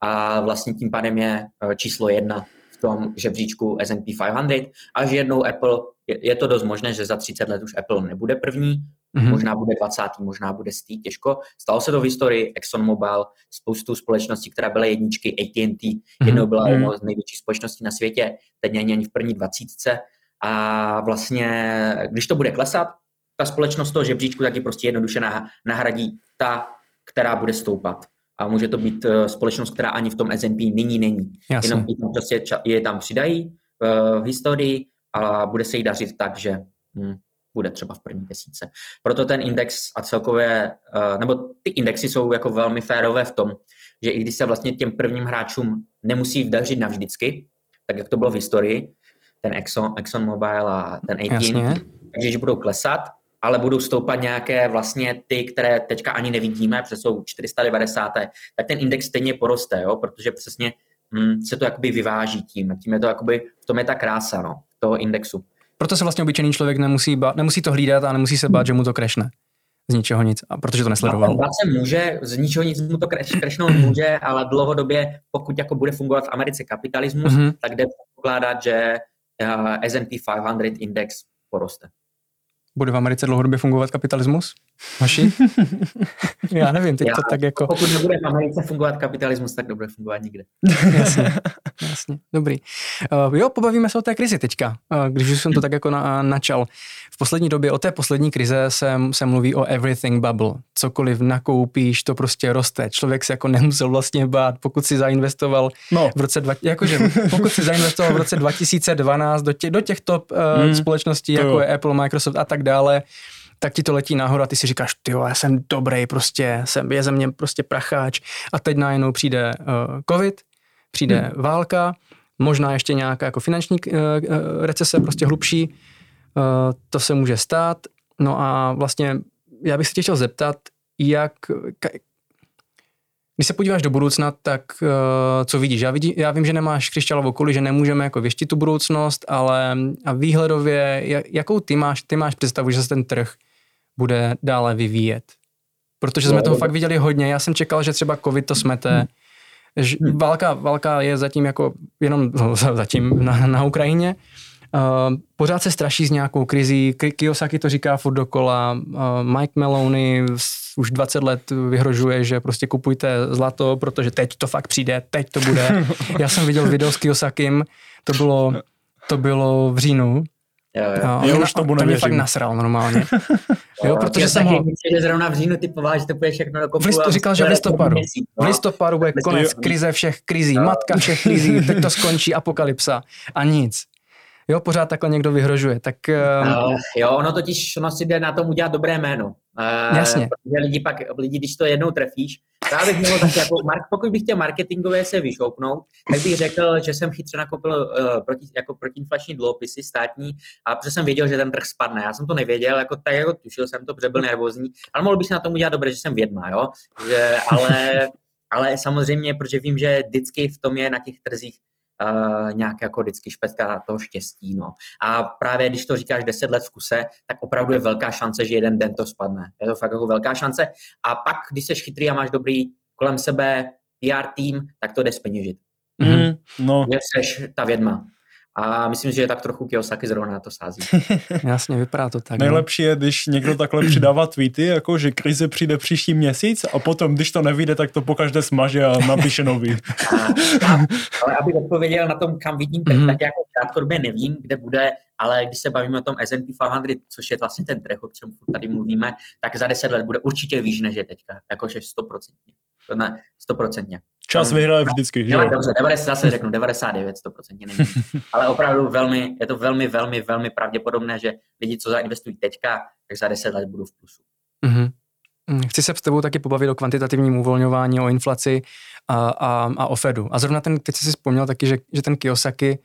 a vlastně tím pádem je eh, číslo jedna v tom žebříčku S&P 500 a že jednou Apple, je, je to dost možné, že za 30 let už Apple nebude první, mm-hmm. možná bude 20. možná bude stý, těžko. Stalo se to v historii ExxonMobil, spoustu společností, která byla jedničky, AT&T, mm-hmm. jednou byla jednou z největších společností na světě, teď není ani v první dvacítce. A vlastně, když to bude klesat, ta společnost toho žebříčku taky prostě jednoduše nahradí ta, která bude stoupat. A může to být uh, společnost, která ani v tom S&P nyní není. Jasně. Jenom je tam, prostě je tam přidají uh, v historii a bude se jí dařit tak, že hm, bude třeba v první měsíce. Proto ten index a celkově, uh, nebo ty indexy jsou jako velmi férové v tom, že i když se vlastně těm prvním hráčům nemusí vdařit navždycky, tak jak to bylo v historii, ten Exxon, Exxon Mobil a ten AT&T, takže že budou klesat, ale budou stoupat nějaké vlastně ty, které teďka ani nevidíme, protože jsou 490, tak ten index stejně poroste, jo? protože přesně hm, se to jakoby vyváží tím. Tím je to jakoby, v tom je ta krása no, toho indexu. Proto se vlastně obyčejný člověk nemusí, ba- nemusí to hlídat a nemusí se bát, že mu to krešne. Z ničeho nic, a protože to nesledoval. No, se může, z ničeho nic mu to krešnout může, ale dlouhodobě, pokud jako bude fungovat v Americe kapitalismus, mm-hmm. tak jde pokládat, že S&P 500 index poroste. Bude v Americe dlouhodobě fungovat kapitalismus? Maši? Já nevím, teď Já, to tak jako... Pokud nebude v Americe fungovat kapitalismus, tak nebude fungovat nikde. jasně, jasně, dobrý. Uh, jo, pobavíme se o té krizi teďka, uh, když už jsem to tak jako na, načal. V poslední době o té poslední krize se, se mluví o everything bubble. Cokoliv nakoupíš, to prostě roste. Člověk se jako nemusel vlastně bát, pokud si zainvestoval no. v roce, dva, jakože, pokud si zainvestoval v roce 2012 do, tě, do těch top uh, mm, společností, jako jo. je Apple, Microsoft a tak dále, tak ti to letí nahoru a ty si říkáš, ty já jsem dobrý, prostě, jsem, je ze mě prostě pracháč a teď najednou přijde uh, covid, přijde hmm. válka, možná ještě nějaká jako finanční uh, recese, prostě hlubší, uh, to se může stát. No a vlastně já bych se tě chtěl zeptat, jak, když se podíváš do budoucna, tak uh, co vidíš? Já, vidí, já vím, že nemáš křišťálovou kuli, že nemůžeme jako věštit tu budoucnost, ale a výhledově, jakou ty máš, ty máš představu, že se ten trh bude dále vyvíjet? Protože jsme no, toho fakt viděli hodně. Já jsem čekal, že třeba covid to smete. Hmm. Válka, válka je zatím jako jenom no, zatím na, na Ukrajině. Uh, pořád se straší s nějakou krizí. Kiyosaki to říká furt dokola. Uh, Mike Maloney už 20 let vyhrožuje, že prostě kupujte zlato, protože teď to fakt přijde, teď to bude. Já jsem viděl video s Kiyosakim, to bylo, to bylo v říjnu Jo, jo. jo já už tomu to mě fakt nasral normálně. jo, protože jsem ho... že zrovna v říjnu typoval, že to bude všechno do kopu. V říkal, že v listopadu. V listopadu bude konec krize všech krizí, matka všech krizí, teď to skončí apokalypsa a nic jo, pořád takhle někdo vyhrožuje. Tak, uh, jo, ono totiž ono si jde na tom udělat dobré jméno. Uh, Jasně. Protože lidi pak, lidi, když to jednou trefíš, já bych měl tak jako, pokud bych chtěl marketingově se vyšoupnout, tak bych řekl, že jsem chytře nakopil uh, proti, jako protiinflační dluhopisy státní a protože jsem věděl, že ten trh spadne. Já jsem to nevěděl, jako tak jako tušil jsem to, protože byl nervózní, ale mohl bych se na tom udělat dobře, že jsem vědma, jo. Že, ale, ale samozřejmě, protože vím, že vždycky v tom je na těch trzích uh, nějak jako vždycky špetka toho štěstí. No. A právě když to říkáš 10 let v kuse, tak opravdu je velká šance, že jeden den to spadne. Je to fakt jako velká šance. A pak, když jsi chytrý a máš dobrý kolem sebe PR tým, tak to jde speněžit. Mm, no. Že jsi ta vědma. A myslím, že je tak trochu Kiyosaki zrovna na to sází. Jasně, vypadá to tak. No. Nejlepší no. je, když někdo takhle přidává tweety, jako že krize přijde příští měsíc a potom, když to nevíde, tak to pokaždé smaže a napíše nový. a, a, ale abych odpověděl na tom, kam vidím, mm-hmm. tak jako krátkodobě nevím, kde bude, ale když se bavíme o tom S&P 500, což je vlastně ten trh, o čem tady mluvíme, tak za 10 let bude určitě výš než je teďka, jakože 100%. To ne, 100%. Čas vyhraje vždycky. Že? Dobře, 90, zase řeknu 99, 100% není. Ale opravdu velmi, je to velmi, velmi, velmi pravděpodobné, že lidi, co zainvestují teďka, tak za 10 let budou v plusu. Mm-hmm. Chci se s tebou taky pobavit o kvantitativním uvolňování, o inflaci a, a, a o Fedu. A zrovna ten, teď jsi si vzpomněl taky, že, že ten Kiyosaki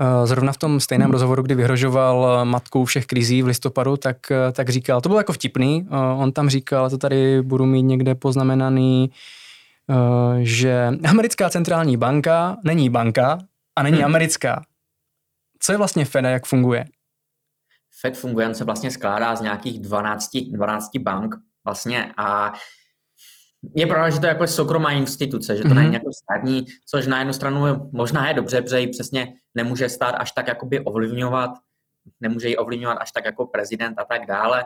eh, zrovna v tom stejném rozhovoru, kdy vyhrožoval matkou všech krizí v listopadu, tak, eh, tak říkal, to bylo jako vtipný, eh, on tam říkal, to tady budu mít někde poznamenaný, Eh, že americká centrální banka není banka a není hmm. americká. Co je vlastně Fed a jak funguje? Fed funguje, on se vlastně skládá z nějakých 12, 12 bank vlastně a je pravda, že to je jako soukromá instituce, že to mm-hmm. není jako státní, což na jednu stranu možná je dobře, protože ji přesně nemůže stát až tak jakoby ovlivňovat, nemůže ji ovlivňovat až tak jako prezident a tak dále,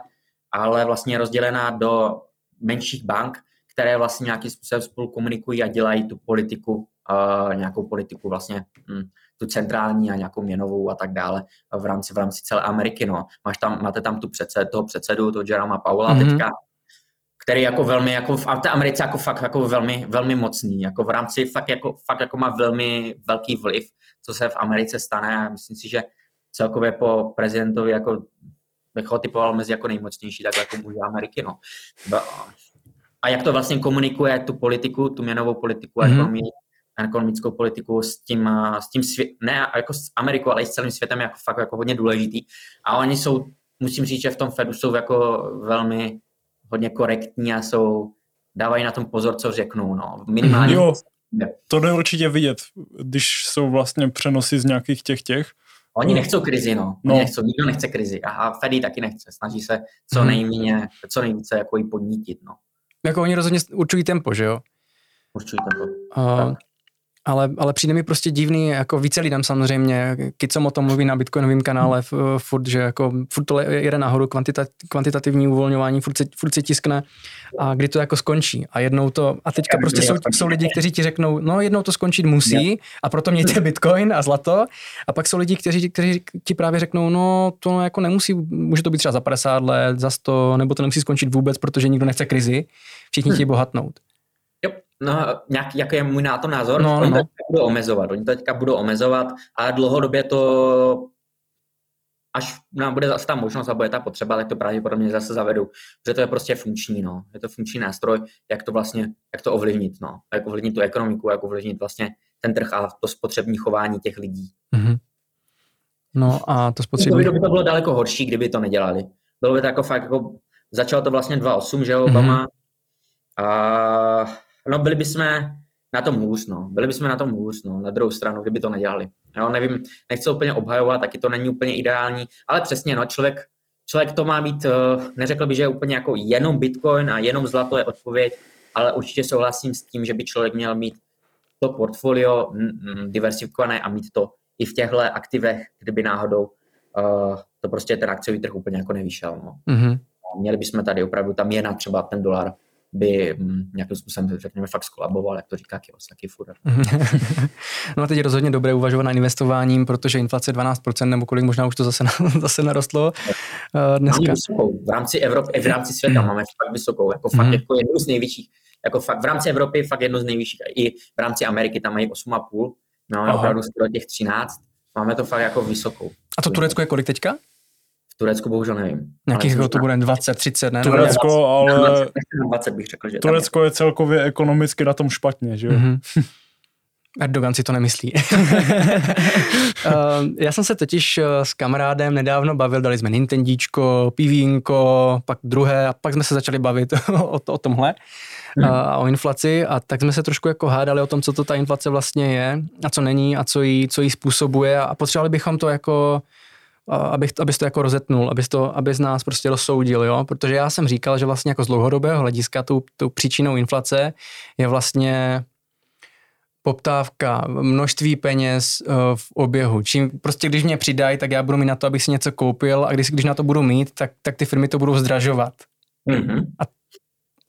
ale vlastně je rozdělená do menších bank, které vlastně nějakým způsobem spolu komunikují a dělají tu politiku, uh, nějakou politiku vlastně hm, tu centrální a nějakou měnovou a tak dále v rámci, v rámci celé Ameriky. No. Máš tam, máte tam tu předsed, toho předsedu, toho Jeroma Paula mm-hmm. teďka, který jako velmi, jako v Americe jako fakt jako velmi, velmi mocný, jako v rámci fakt jako, fakt jako má velmi velký vliv, co se v Americe stane a myslím si, že celkově po prezidentovi jako bych ho typoval mezi jako nejmocnější, tak jako muže Ameriky, no a jak to vlastně komunikuje tu politiku, tu měnovou politiku, mm-hmm. ekonomickou politiku s tím, s tím svě- ne jako s Amerikou, ale i s celým světem jako fakt jako hodně důležitý. A oni jsou, musím říct, že v tom Fedu jsou jako velmi hodně korektní a jsou, dávají na tom pozor, co řeknou. No. Minimálně. Jo, to jde určitě vidět, když jsou vlastně přenosy z nějakých těch těch. Oni nechcou krizi, no. Oni no. Nechcou, nikdo nechce krizi. A Fedy taky nechce. Snaží se co mhm. nejméně, co nejvíce jako jí podnítit, no. Jako oni rozhodně určují tempo, že jo? Určují tempo. Uh, ale, ale přijde mi prostě divný, jako více lidem samozřejmě, Kicom o tom mluví na Bitcoinovém kanále furt, že jako furt to jede nahoru, kvantita, kvantitativní uvolňování, furt se, furt se tiskne a kdy to jako skončí. A jednou to, a teďka prostě jsou, jsou lidi, kteří ti řeknou, no jednou to skončit musí a proto mějte Bitcoin a zlato. A pak jsou lidi, kteří, kteří ti právě řeknou, no to jako nemusí, může to být třeba za 50 let, za 100, nebo to nemusí skončit vůbec, protože nikdo nechce krizi, všichni hmm. chtějí bohatnout. No, nějak, jaký je můj na to názor? No, oni no. to teďka budou omezovat. Oni to teďka budou omezovat a dlouhodobě to, až nám bude zase ta možnost a bude ta potřeba, tak to pravděpodobně zase zavedu. Protože to je prostě funkční, no. Je to funkční nástroj, jak to vlastně, jak to ovlivnit, no. Jak ovlivnit tu ekonomiku, jak ovlivnit vlastně ten trh a to spotřební chování těch lidí. Mm-hmm. No a to spotřební... To by to bylo daleko horší, kdyby to nedělali. Bylo by to jako fakt, jako, začalo to vlastně 2.8, že jo, Obama. Mm-hmm. A no byli bychom na tom hůř, no. Byli bychom na tom hůř, no, na druhou stranu, kdyby to nedělali. Jo, nevím, nechci úplně obhajovat, taky to není úplně ideální, ale přesně, no, člověk, člověk to má být, uh, neřekl by, že je úplně jako jenom Bitcoin a jenom zlato je odpověď, ale určitě souhlasím s tím, že by člověk měl mít to portfolio diversifikované a mít to i v těchto aktivech, kdyby náhodou uh, to prostě ten akciový trh úplně jako nevyšel. No. Mm-hmm. Měli bychom tady opravdu, tam je na třeba ten dolar by hm, nějakým způsobem, řekněme, fakt skolaboval, jak to říká Kiyosaki furt. no a teď je rozhodně dobré uvažovat na investováním, protože inflace 12% nebo kolik možná už to zase, zase narostlo. Uh, dneska. Vysokou. V rámci Evropy, v rámci světa máme fakt vysokou, jako fakt mm. jako jednu z největších, jako fakt v rámci Evropy fakt jednu z nejvyšších, i v rámci Ameriky tam mají 8,5, no opravdu skoro těch 13, máme to fakt jako vysokou. A to Turecko je kolik teďka? Turecku bohužel nevím. Nějakých to bude 20, 30, ne? Turecko, ale... 20, 20 bych řekl, že Turecko je celkově ekonomicky na tom špatně, že jo? Mm-hmm. Erdogan si to nemyslí. Ehm, já jsem se totiž eh, s kamarádem nedávno bavil, dali jsme Nintendíčko, pivínko, pak druhé a pak jsme se začali bavit o, to, o tomhle hmm. a o inflaci a tak jsme se trošku jako hádali o tom, co to ta inflace vlastně je a co není a co jí, co jí způsobuje a potřebovali bychom to jako abych, abys to jako rozetnul, abys, to, abys nás prostě rozsoudil, jo? protože já jsem říkal, že vlastně jako z dlouhodobého hlediska tu, tu příčinou inflace je vlastně poptávka, množství peněz uh, v oběhu. Čím prostě když mě přidají, tak já budu mít na to, abych si něco koupil a když, když na to budu mít, tak, tak ty firmy to budou zdražovat. Mm-hmm. A,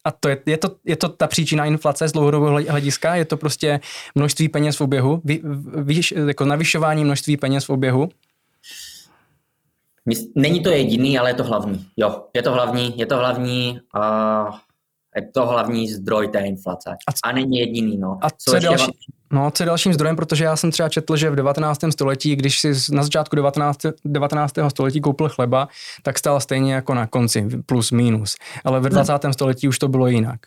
a to je, je, to, je to ta příčina inflace z dlouhodobého hlediska? Je to prostě množství peněz v oběhu? Vy, vy, jako navyšování množství peněz v oběhu? Není to jediný, ale je to hlavní. Jo, je to hlavní, je to hlavní a je to hlavní zdroj té inflace. A, c- a není jediný, no. A co, je další, no, co je dalším zdrojem, protože já jsem třeba četl, že v 19. století, když si na začátku 19. 19. století koupil chleba, tak stál stejně jako na konci, plus minus. Ale ve 20. Hmm. století už to bylo jinak.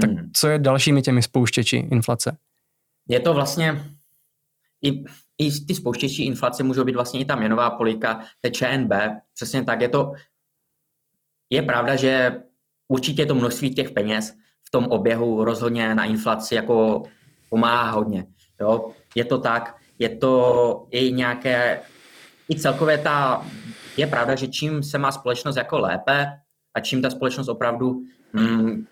Tak hmm. co je dalšími těmi spouštěči inflace? Je to vlastně i i ty spouštěčí inflace můžou být vlastně i ta měnová politika, té ČNB, přesně tak je to, je pravda, že určitě to množství těch peněz v tom oběhu rozhodně na inflaci jako pomáhá hodně. Jo? Je to tak, je to i nějaké, i celkově ta, je pravda, že čím se má společnost jako lépe a čím ta společnost opravdu mm,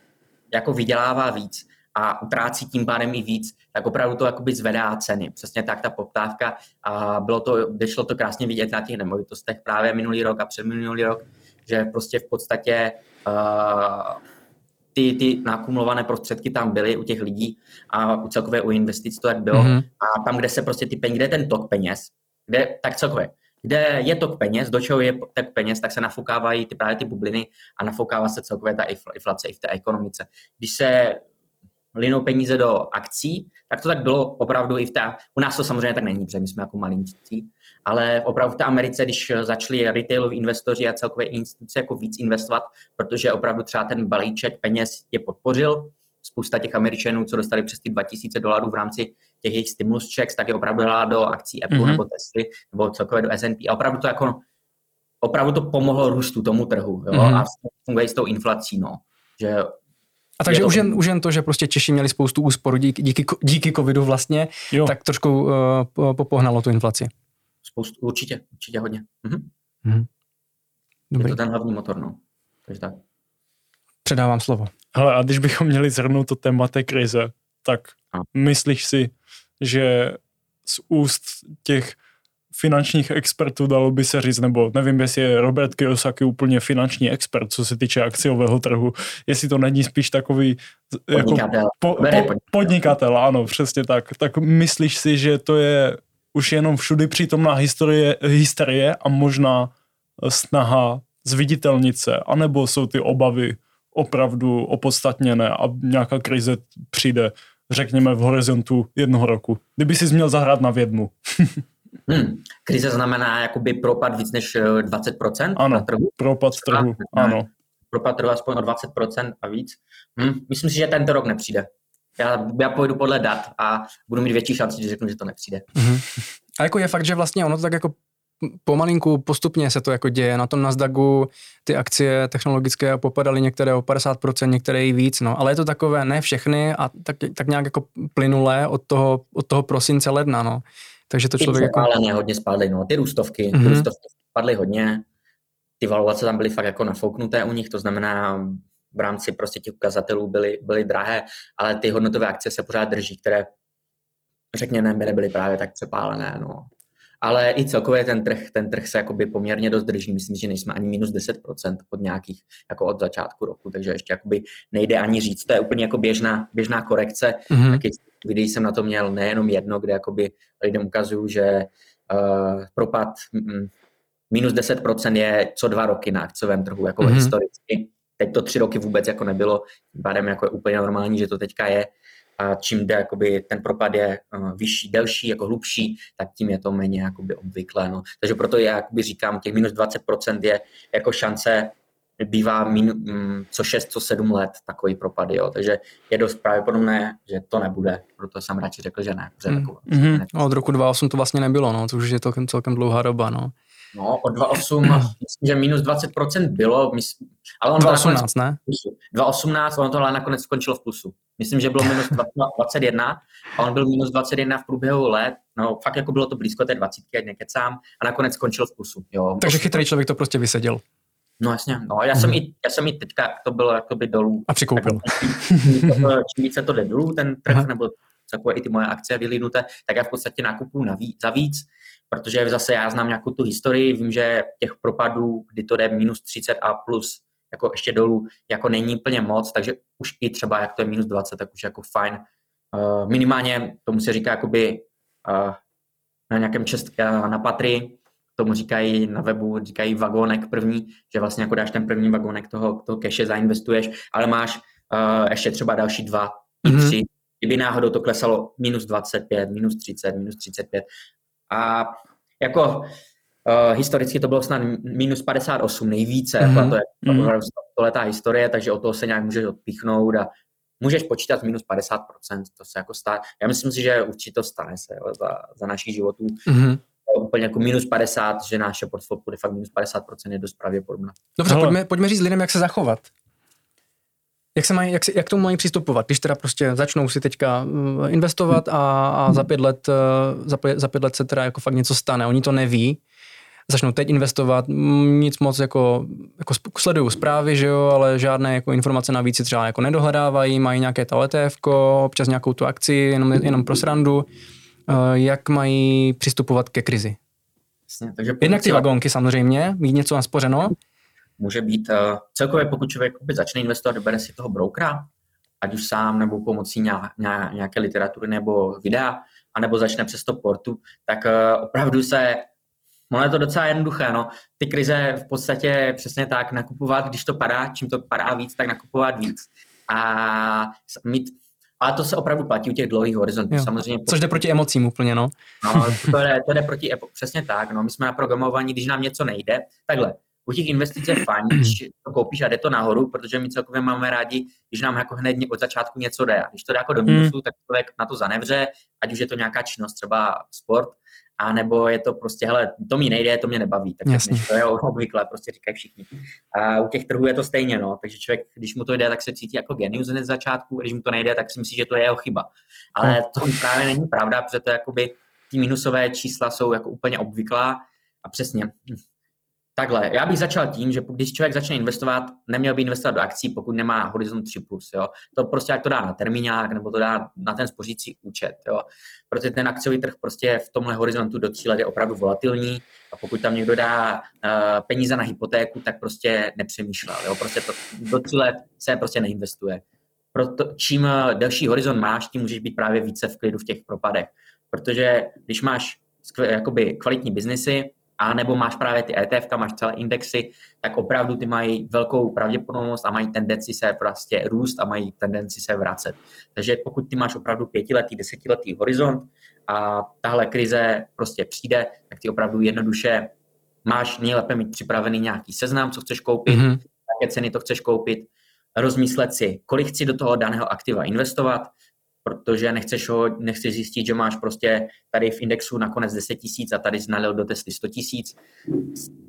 jako vydělává víc, a utrácí tím pádem i víc, tak opravdu to jakoby zvedá ceny. Přesně tak ta poptávka a bylo to, vyšlo to krásně vidět na těch nemovitostech právě minulý rok a předminulý rok, že prostě v podstatě uh, ty, ty nakumulované prostředky tam byly u těch lidí a u celkově u investic to jak bylo. Mm-hmm. A tam, kde se prostě ty peníze, kde je ten tok peněz, kde, tak celkově, kde je tok peněz, do čeho je tok peněz, tak se nafoukávají ty právě ty bubliny a nafoukává se celkově ta inflace i v té ekonomice. Když se linou peníze do akcí, tak to tak bylo opravdu i v té, u nás to samozřejmě tak není, protože my jsme jako malinčí, ale opravdu v té Americe, když začali retailoví investoři a celkově instituce jako víc investovat, protože opravdu třeba ten balíček peněz je podpořil, spousta těch Američanů, co dostali přes ty 2000 dolarů v rámci těch jejich stimulus checks, tak je opravdu dala do akcí Apple mm-hmm. nebo Tesly, nebo celkově do S&P. A opravdu to jako, opravdu to pomohlo růstu tomu trhu. Jo? Mm-hmm. A funguje s tou inflací, no. Že a takže už, jen, už jen to, že prostě Češi měli spoustu úsporu díky, díky, díky covidu vlastně, jo. tak trošku uh, popohnalo tu inflaci. Spoustu, určitě, určitě hodně. Mhm. Mhm. Dobrý. Je to ten hlavní motor, no. Takže tak. Předávám slovo. Hele, a když bychom měli zhrnout to téma té krize, tak a. myslíš si, že z úst těch finančních expertů, dalo by se říct, nebo nevím, jestli je Robert Kiyosaki úplně finanční expert, co se týče akciového trhu, jestli to není spíš takový podnikatel. Jako po, po, podnikatel, ano, přesně tak. Tak myslíš si, že to je už jenom všudy přítomná historie, hysterie a možná snaha zviditelnit se, anebo jsou ty obavy opravdu opodstatněné a nějaká krize přijde, řekněme, v horizontu jednoho roku. Kdyby si měl zahrát na vědmu. Hmm. Krize znamená jakoby propad víc než 20% eh, ano, na trhu? propad trhu, ano. Propad trhu aspoň o 20% a víc. Hmm. Myslím si, že tento rok nepřijde. Já, já pojdu podle dat a budu mít větší šanci, že řeknu, že to nepřijde. Mm-hmm. A jako je fakt, že vlastně ono to tak jako pomalinku, postupně se to jako děje. Na tom Nasdaqu ty akcie technologické popadaly některé o 50%, některé i víc, no. Ale je to takové, ne všechny a tak, tak nějak jako plynulé od toho, od toho prosince, ledna, no. Takže to člověk jako... Ale hodně spadly, no. Ty růstovky, mm-hmm. ty mhm. růstovky spadly hodně. Ty valuace tam byly fakt jako nafouknuté u nich, to znamená v rámci prostě těch ukazatelů byly, byly drahé, ale ty hodnotové akcie se pořád drží, které řekněme, nebyly právě tak přepálené. No ale i celkově ten trh, ten trh se jakoby poměrně dost drží. Myslím, že nejsme ani minus 10% od nějakých, jako od začátku roku, takže ještě jakoby nejde ani říct. To je úplně jako běžná, běžná korekce. Mm-hmm. Taky když jsem na to měl nejenom jedno, kde jakoby lidem ukazuju, že uh, propad mm, minus 10% je co dva roky na akciovém trhu, jako mm-hmm. historicky. Teď to tři roky vůbec jako nebylo, pádem jako je úplně normální, že to teďka je a čím jde, jakoby, ten propad je uh, vyšší, delší, jako hlubší, tak tím je to méně jakoby, obvyklé. No. Takže proto já jakoby, říkám, těch minus 20% je jako šance bývá min, mm, co 6, co 7 let takový propad, jo. takže je dost pravděpodobné, že to nebude, proto jsem radši řekl, že ne. Mm. Jako, mm-hmm. Od roku 2008 to vlastně nebylo, no, to už je celkem, celkem dlouhá doba. No. No, od 2,8, myslím, že minus 20% bylo, mysl, ale on 2,18, ne? 2,18, ono to ale nakonec skončilo v plusu. Myslím, že bylo minus 21 a on byl minus 21 v průběhu let, no fakt jako bylo to blízko té 20, ať nekecám, a nakonec skončil v plusu. Jo. Takže chytrý člověk to prostě vyseděl. No jasně, no, já, jsem hmm. i, já jsem i teďka, to bylo jakoby dolů. A přikoupil. Tak, čím více to jde dolů, ten trh, Aha. nebo takové i ty moje akcie vylídnuté, tak já v podstatě nakupuju navíc, za víc, protože zase já znám nějakou tu historii, vím, že těch propadů, kdy to jde minus 30 a plus jako ještě dolů, jako není úplně moc, takže už i třeba jak to je minus 20, tak už jako fajn. Uh, minimálně tomu se říká jakoby uh, na nějakém čest, na patry, tomu říkají na webu, říkají vagónek první, že vlastně jako dáš ten první vagónek toho, toho keše, zainvestuješ, ale máš uh, ještě třeba další dva, mm-hmm. tři, kdyby náhodou to klesalo minus 25, minus 30, minus 35. A jako uh, historicky to bylo snad minus 58 nejvíce, mm-hmm. jako to je mm-hmm. letá historie, takže o toho se nějak můžeš odpíchnout a můžeš počítat minus 50%, to se jako stane. Já myslím si, že určitě to stane se jo, za, za našich životů. Mm-hmm. Úplně jako minus 50, že naše portfolio bude fakt minus 50% je dost pravděpodobné. Dobře, pojďme, pojďme říct lidem, jak se zachovat. Jak, se mají, jak, se, jak tomu mají přistupovat, když teda prostě začnou si teďka uh, investovat a, a za, pět let, uh, za, pět, za pět let se teda jako fakt něco stane, oni to neví, začnou teď investovat, nic moc jako, jako sledují zprávy, že jo, ale žádné jako informace navíc si třeba jako nedohledávají, mají nějaké ta ETF, občas nějakou tu akci, jenom, jenom pro srandu, uh, jak mají přistupovat ke krizi. Jasně, takže Jednak ty vagónky samozřejmě, mít něco naspořeno, může být uh, celkově, pokud člověk začne investovat, dobere si toho brokera, ať už sám nebo pomocí nějaké literatury nebo videa, anebo začne přes to portu, tak uh, opravdu se Ono je to docela jednoduché, no. Ty krize v podstatě přesně tak nakupovat, když to padá, čím to padá víc, tak nakupovat víc. A mít ale to se opravdu platí u těch dlouhých horizontů. Jo. Samozřejmě. Což jde proti emocím úplně, no. no to, jde, to jde proti, přesně tak. No. My jsme naprogramovaní, když nám něco nejde, takhle, u těch investic je fajn, když to koupíš a jde to nahoru, protože my celkově máme rádi, když nám jako hned od začátku něco jde. A když to jde jako do hmm. minusu, tak člověk na to zanevře, ať už je to nějaká činnost, třeba sport, a nebo je to prostě, hele, to mi nejde, to mě nebaví. Tak Jasně. to je obvykle, prostě říkají všichni. A u těch trhů je to stejně, no. Takže člověk, když mu to jde, tak se cítí jako genius hned z začátku, když mu to nejde, tak si myslí, že to je jeho chyba. Ale to právě není pravda, protože to jakoby ty minusové čísla jsou jako úplně obvyklá a přesně Takhle, já bych začal tím, že když člověk začne investovat, neměl by investovat do akcí, pokud nemá horizont 3+. Plus, jo. To prostě jak to dá na termínák, nebo to dá na ten spořící účet. Jo. Protože ten akciový trh prostě v tomhle horizontu do 3 let je opravdu volatilní a pokud tam někdo dá uh, peníze na hypotéku, tak prostě nepřemýšlel. Jo. Prostě to, do 3 let se prostě neinvestuje. Proto, čím delší horizont máš, tím můžeš být právě více v klidu v těch propadech. Protože když máš jakoby kvalitní biznesy, a nebo máš právě ty ETF, máš celé indexy, tak opravdu ty mají velkou pravděpodobnost a mají tendenci se prostě růst a mají tendenci se vracet. Takže pokud ty máš opravdu pětiletý, desetiletý horizont a tahle krize prostě přijde, tak ty opravdu jednoduše máš nejlépe mít připravený nějaký seznam, co chceš koupit, mm-hmm. jaké ceny to chceš koupit, rozmyslet si, kolik chci do toho daného aktiva investovat, protože nechceš, ho, nechceš zjistit, že máš prostě tady v indexu nakonec 10 tisíc a tady znalil do testy 100 tisíc.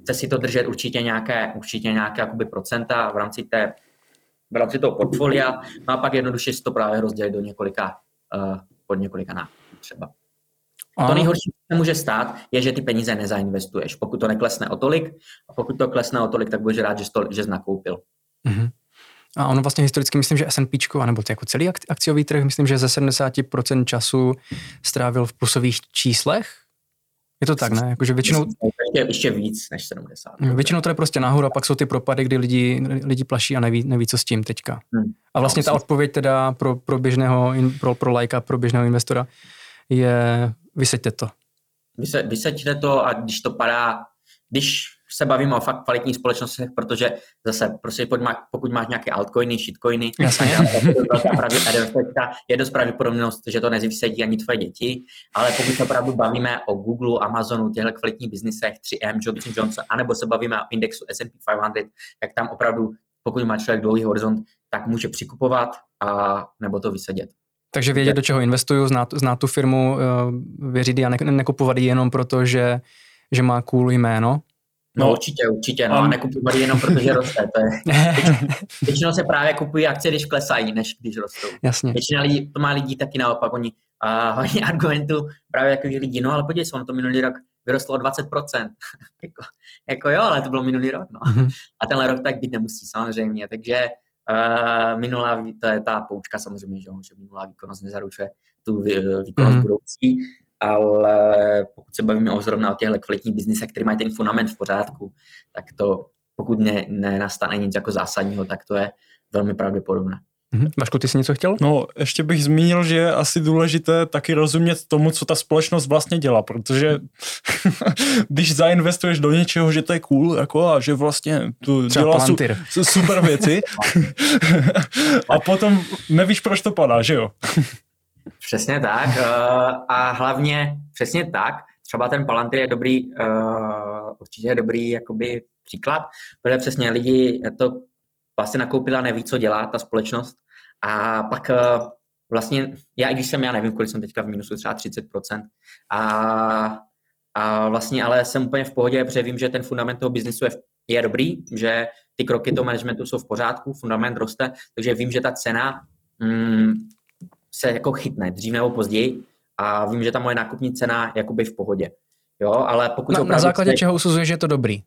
Chce si to držet určitě nějaké, určitě nějaké jakoby procenta v rámci, té, v rámci toho portfolia, no a pak jednoduše si to právě rozdělit do několika, uh, pod několika nákupů třeba. A to nejhorší, co může stát, je, že ty peníze nezainvestuješ. Pokud to neklesne o tolik, a pokud to klesne o tolik, tak budeš rád, že jsi, to, že jsi nakoupil. Mm-hmm. A ono vlastně historicky, myslím, že S&P, anebo jako celý akciový trh, myslím, že ze 70% času strávil v plusových číslech. Je to tak, ne? Jakože většinou... Ještě, ještě víc než 70. Většinou to je prostě nahoru a pak jsou ty propady, kdy lidi, lidi plaší a neví, neví, co s tím teďka. Hmm. A vlastně ta odpověď teda pro, pro běžného, pro, pro lajka, pro běžného investora je vyseďte to. Vyseďte to a když to padá, když se bavíme o fakt kvalitních společnostech, protože zase, prostě pokud máš nějaké altcoiny, shitcoiny, je dost pravděpodobnost, že to nevysedí ani tvoje děti, ale pokud se opravdu bavíme o Google, Amazonu, těchto kvalitních biznisech, 3M, Johnson Johnson, anebo se bavíme o indexu S&P 500, tak tam opravdu, pokud má člověk dlouhý horizont, tak může přikupovat a nebo to vysedět. Takže vědět, do čeho investuju, znát, znát tu firmu, eh, věřit a ne, nekupovat jenom proto, že, že má cool jméno, No, no určitě, určitě, no, a nekupovat jenom protože roste, to je, většinou se právě kupují akcie, když klesají, než když rostou. Jasně. Většina lidí, to má lidí taky naopak, oni a hodně argumentů právě takových lidí, no ale podívej se, on to minulý rok vyrostlo o 20%. jako, jako jo, ale to bylo minulý rok, no. Mm-hmm. A tenhle rok tak být nemusí, samozřejmě, takže uh, minulá, to je ta poučka samozřejmě, že, že minulá výkonnost nezaručuje tu výkonnost mm-hmm. budoucí ale pokud se bavíme o zrovna o těchto kvalitních biznisech, který mají ten fundament v pořádku, tak to, pokud ne, nenastane nic jako zásadního, tak to je velmi pravděpodobné. Mm-hmm. Vašku, ty jsi něco chtěl? No, ještě bych zmínil, že je asi důležité taky rozumět tomu, co ta společnost vlastně dělá, protože když zainvestuješ do něčeho, že to je cool, jako a že vlastně tu dělá su, super věci a potom nevíš, proč to padá, že jo? Přesně tak. Eh, a hlavně přesně tak, třeba ten Palantir je dobrý, eh, určitě je dobrý jakoby příklad, protože přesně lidi to vlastně nakoupila, neví, co dělá ta společnost a pak eh, vlastně, já i když jsem, já nevím, kolik jsem teďka v minusu, třeba 30%, a, a vlastně ale jsem úplně v pohodě, protože vím, že ten fundament toho biznisu je, je dobrý, že ty kroky toho managementu jsou v pořádku, fundament roste, takže vím, že ta cena mm, se jako chytne dřív nebo později a vím, že ta moje nákupní cena je jakoby v pohodě. Jo, ale pokud na, na základě čeho usuzuje, že je to dobrý?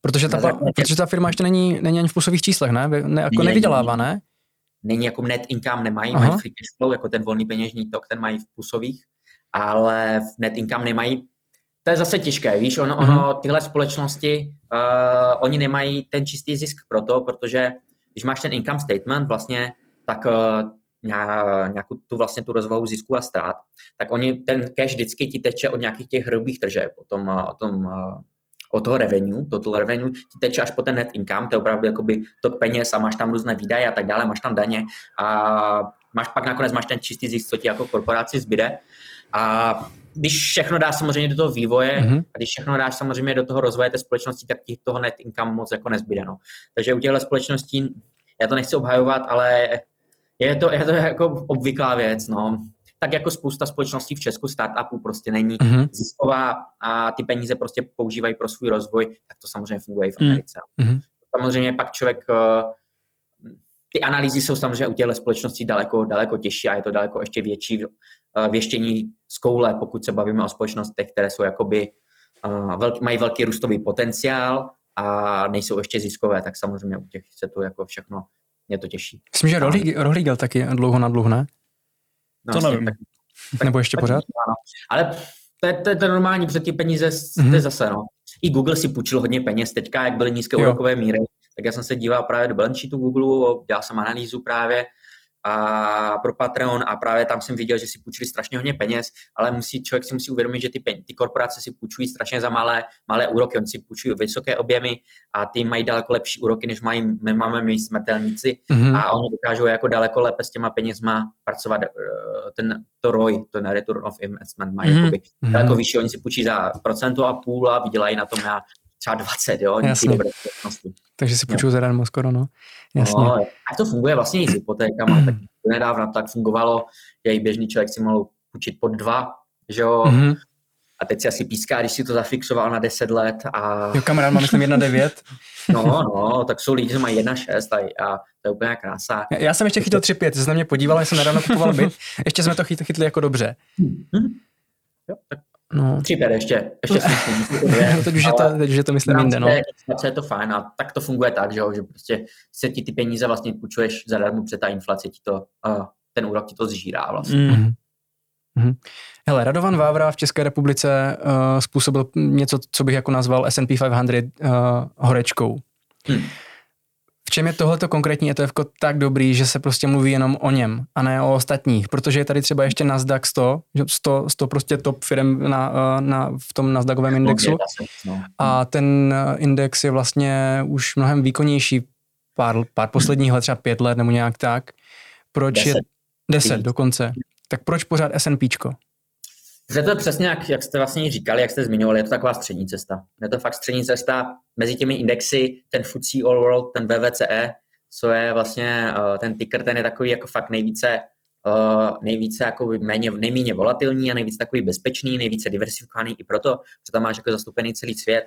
Protože ta, základě... protože ta firma ještě není, není ani v plusových číslech, ne? ne jako není, nevydělává, ne? Není jako net income, nemají, Aha. mají free cash flow, jako ten volný peněžní tok, ten mají v plusových, ale v net income nemají. To je zase těžké, víš, ono, ono mhm. tyhle společnosti, uh, oni nemají ten čistý zisk proto, protože když máš ten income statement, vlastně, tak uh, nějakou tu vlastně tu rozvahu zisku a ztrát, tak oni ten cash vždycky ti teče od nějakých těch hrubých tržeb, o tom, o tom o toho revenue, total revenue, ti teče až po ten net income, to je opravdu jakoby tok peněz a máš tam různé výdaje a tak dále, máš tam daně a máš pak nakonec máš ten čistý zisk, co ti jako korporaci zbyde. A když všechno dáš samozřejmě do toho vývoje mm-hmm. a když všechno dáš samozřejmě do toho rozvoje té společnosti, tak ti toho net income moc jako nezbyde. No. Takže u těchto společností, já to nechci obhajovat, ale je to, je to jako obvyklá věc, no. Tak jako spousta společností v Česku, startupů prostě není mm-hmm. zisková a ty peníze prostě používají pro svůj rozvoj, tak to samozřejmě funguje i v Americe. Mm-hmm. Samozřejmě pak člověk, eh, ty analýzy jsou samozřejmě u těchto společností daleko, daleko těžší a je to daleko ještě větší eh, věštění z koule, pokud se bavíme o společnostech, které jsou jakoby, eh, velký, mají velký růstový potenciál a nejsou ještě ziskové, tak samozřejmě u těch se to jako všechno mě to těší. Myslím, že rohlík, taky dlouho na dluh, ne? No, to nevím. Tak, tak, Nebo ještě tak, pořád? Ano. Ale to je, to, je, to normální, protože ty peníze mm-hmm. zase, no. I Google si půjčil hodně peněz teďka, jak byly nízké úrokové míry, tak já jsem se díval právě do balance sheetu Google, dělal jsem analýzu právě a pro Patreon a právě tam jsem viděl, že si půjčili strašně hodně peněz, ale musí, člověk si musí uvědomit, že ty, ty korporace si půjčují strašně za malé, malé úroky, oni si půjčují vysoké objemy a ty mají daleko lepší úroky, než mají, my máme my smrtelníci mm-hmm. a oni dokážou jako daleko lépe s těma penězma pracovat. Eh, ten, to ROI, ten return of investment mají mm-hmm. daleko vyšší, oni si půjčí za procentu a půl a vydělají na tom na třeba 20, jo, Jasně. Takže si půjčuju zadarmo skoro, no. Jasně. No, a to funguje vlastně i s hypotékama, tak nedávno tak fungovalo, že i běžný člověk si mohl půjčit pod dva, že jo, mm-hmm. a teď si asi píská, když si to zafixoval na 10 let a... Jo, kamarád má myslím 1,9. no, no, tak jsou lidi, co mají 1,6 a, a to je úplně krása. Já, já jsem ještě chytil 3,5, jsi na mě podíval, jsem nedávno kupoval byt, ještě jsme to chytli, chytli jako dobře. Mm-hmm. Jo, tak No. Tři ještě, ještě no, teď, už je to, teď už je to myslím jinde, no. je to fajn a tak to funguje tak, že, jo, že prostě se ti ty peníze vlastně půjčuješ zadarmo před ta inflace ti to, uh, ten úrok ti to zžírá vlastně. Mm. Mm-hmm. Hele, Radovan Vávra v České republice uh, způsobil něco, co bych jako nazval S&P 500 uh, horečkou. Hmm čem je tohleto konkrétní ETF tak dobrý, že se prostě mluví jenom o něm a ne o ostatních? Protože je tady třeba ještě Nasdaq 100, 100, 100 prostě top firm na, eh, na, v tom Nasdaqovém indexu a ten eh, index je vlastně už mnohem výkonnější pár, pár posledních let, třeba pět let nebo nějak tak. Proč deset. je... Deset dokonce. Tak proč pořád S&Pčko? Že to je přesně, jak, jak jste vlastně říkali, jak jste zmiňovali, je to taková střední cesta. Je to fakt střední cesta mezi těmi indexy, ten FTSE All World, ten VVCE, co je vlastně uh, ten ticker, ten je takový jako fakt nejvíce, uh, nejvíce jako méně, nejméně volatilní a nejvíce takový bezpečný, nejvíce diversifikovaný i proto, že tam máš jako zastoupený celý svět.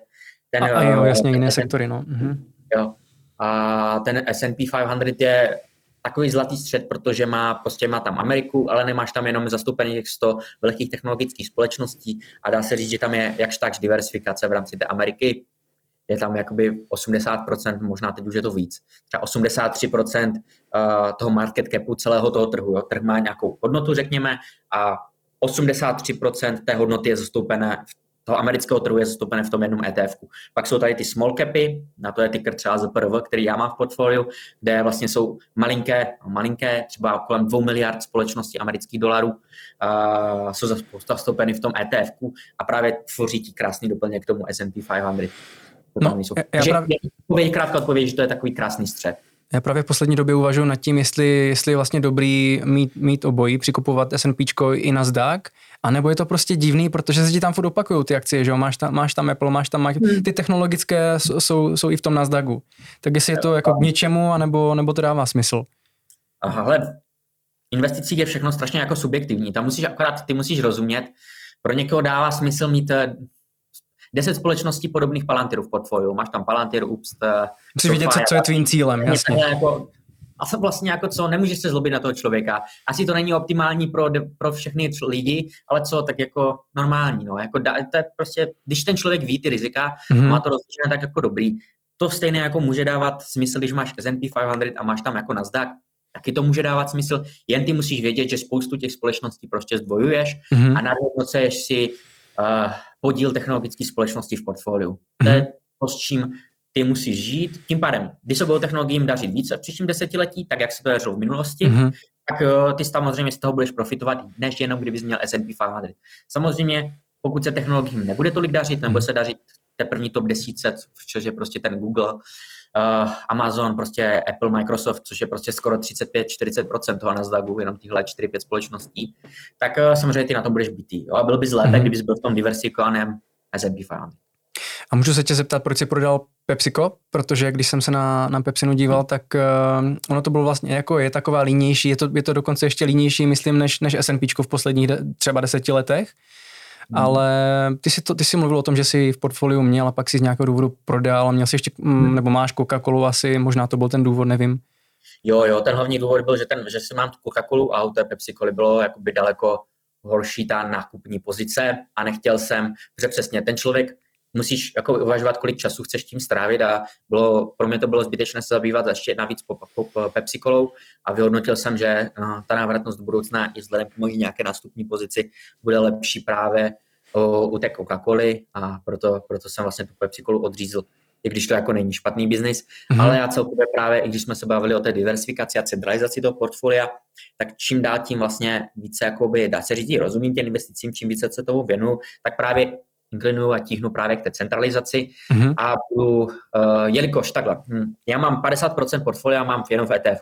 Ten, a, a jo, eh, jasně, jiné ten, sektory, no. Mhm. Jo. A ten S&P 500 je takový zlatý střed, protože má, prostě má tam Ameriku, ale nemáš tam jenom zastoupených těch 100 velkých technologických společností a dá se říct, že tam je jakž tak diversifikace v rámci té Ameriky. Je tam jakoby 80%, možná teď už je to víc, třeba 83% eh, toho market capu celého toho trhu. Jo. Trh má nějakou hodnotu, řekněme, a 83% té hodnoty je zastoupené v toho amerického trhu je zastoupené v tom jednom ETF. -ku. Pak jsou tady ty small capy, na to je ticker třeba ZPRV, který já mám v portfoliu, kde vlastně jsou malinké, malinké třeba kolem 2 miliard společností amerických dolarů, uh, jsou zastoupeny v tom ETF a právě tvoří ti krásný doplněk k tomu S&P 500. No, já, já právě... krátká odpověď, že to je takový krásný střed. Já právě v poslední době uvažuji nad tím, jestli, jestli je vlastně dobrý mít, mít obojí, přikupovat S&P i Nasdaq, anebo je to prostě divný, protože se ti tam furt opakují ty akcie, že jo? Máš tam, máš tam Apple, máš tam hmm. ty technologické jsou, jsou i v tom Nasdaqu. Tak jestli je to jako k něčemu, anebo, nebo to dává smysl. Aha, hele, investicích je všechno strašně jako subjektivní. Tam musíš akorát, ty musíš rozumět, pro někoho dává smysl mít eh, deset společností podobných Palantirů v portfoliu. Máš tam Palantir, Ups, Musíš vidět, co, co je tvým cílem, jasně. Jako, a se vlastně jako co, nemůžeš se zlobit na toho člověka. Asi to není optimální pro, pro všechny lidi, ale co, tak jako normální, no. Jako da, to je prostě, když ten člověk ví ty rizika, mm-hmm. má to rozličené tak jako dobrý. To stejné jako může dávat smysl, když máš S&P 500 a máš tam jako Nasdaq, taky to může dávat smysl. Jen ty musíš vědět, že spoustu těch společností prostě zdvojuješ mm-hmm. a nadhodnocuješ si uh, podíl technologické společnosti v portfoliu. To je mhm. to, s čím ty musíš žít. Tím pádem, když se budou technologiím dařit více v příštím desetiletí, tak jak se to dařilo v minulosti, mm-hmm. tak uh, ty samozřejmě z toho budeš profitovat, než jenom kdybys měl S&P 500. Samozřejmě, pokud se technologiím nebude tolik dařit, nebo se dařit teprve top 10, což je prostě ten Google, uh, Amazon, prostě Apple, Microsoft, což je prostě skoro 35-40% toho Nasdaqu, jenom tyhle 4-5 společností, tak uh, samozřejmě ty na tom budeš bytý. Jo? A byl bys lépe, mm-hmm. kdybys byl v tom diversifikovaném S&P 500. A můžu se tě zeptat, proč jsi prodal PepsiCo? Protože když jsem se na, na Pepsinu díval, tak uh, ono to bylo vlastně jako je taková línější, je to, je to dokonce ještě línější, myslím, než, než S&P v posledních de, třeba deseti letech. Hmm. Ale ty jsi, to, ty jsi mluvil o tom, že jsi v portfoliu měl a pak si z nějakého důvodu prodal a měl jsi ještě, mm, hmm. nebo máš Coca-Colu asi, možná to byl ten důvod, nevím. Jo, jo, ten hlavní důvod byl, že, ten, že si mám Coca-Colu a u té Pepsi-Coly bylo jakoby daleko horší ta nákupní pozice a nechtěl jsem, že přesně ten člověk musíš jako uvažovat, kolik času chceš tím strávit a bylo, pro mě to bylo zbytečné se zabývat ještě navíc po, po, po Pepsi kolou a vyhodnotil jsem, že uh, ta návratnost do budoucna i vzhledem k mojí nějaké nástupní pozici bude lepší právě u, u té Coca-Coly a proto, proto jsem vlastně tu Pepsi kolu odřízl i když to jako není špatný biznis, mm-hmm. ale já celkově právě, i když jsme se bavili o té diversifikaci a centralizaci toho portfolia, tak čím dál tím vlastně více, jakoby, dá se říct, rozumím těm investicím, čím více se tomu věnu, tak právě inklinuju a tíhnu právě k té centralizaci mm-hmm. a budu, uh, jelikož takhle, hm, já mám 50% portfolia mám jenom v ETF,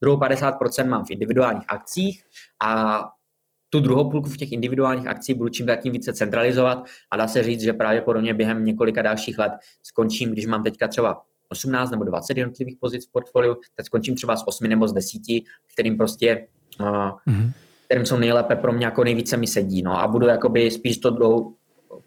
druhou 50% mám v individuálních akcích a tu druhou půlku v těch individuálních akcích budu čím dál tím více centralizovat a dá se říct, že právě podobně během několika dalších let skončím, když mám teďka třeba 18 nebo 20 jednotlivých pozic v portfoliu, teď skončím třeba s 8 nebo z 10, kterým prostě uh, mm-hmm. kterým jsou nejlépe pro mě jako nejvíce mi sedí, no a budu jakoby spíš to dlouho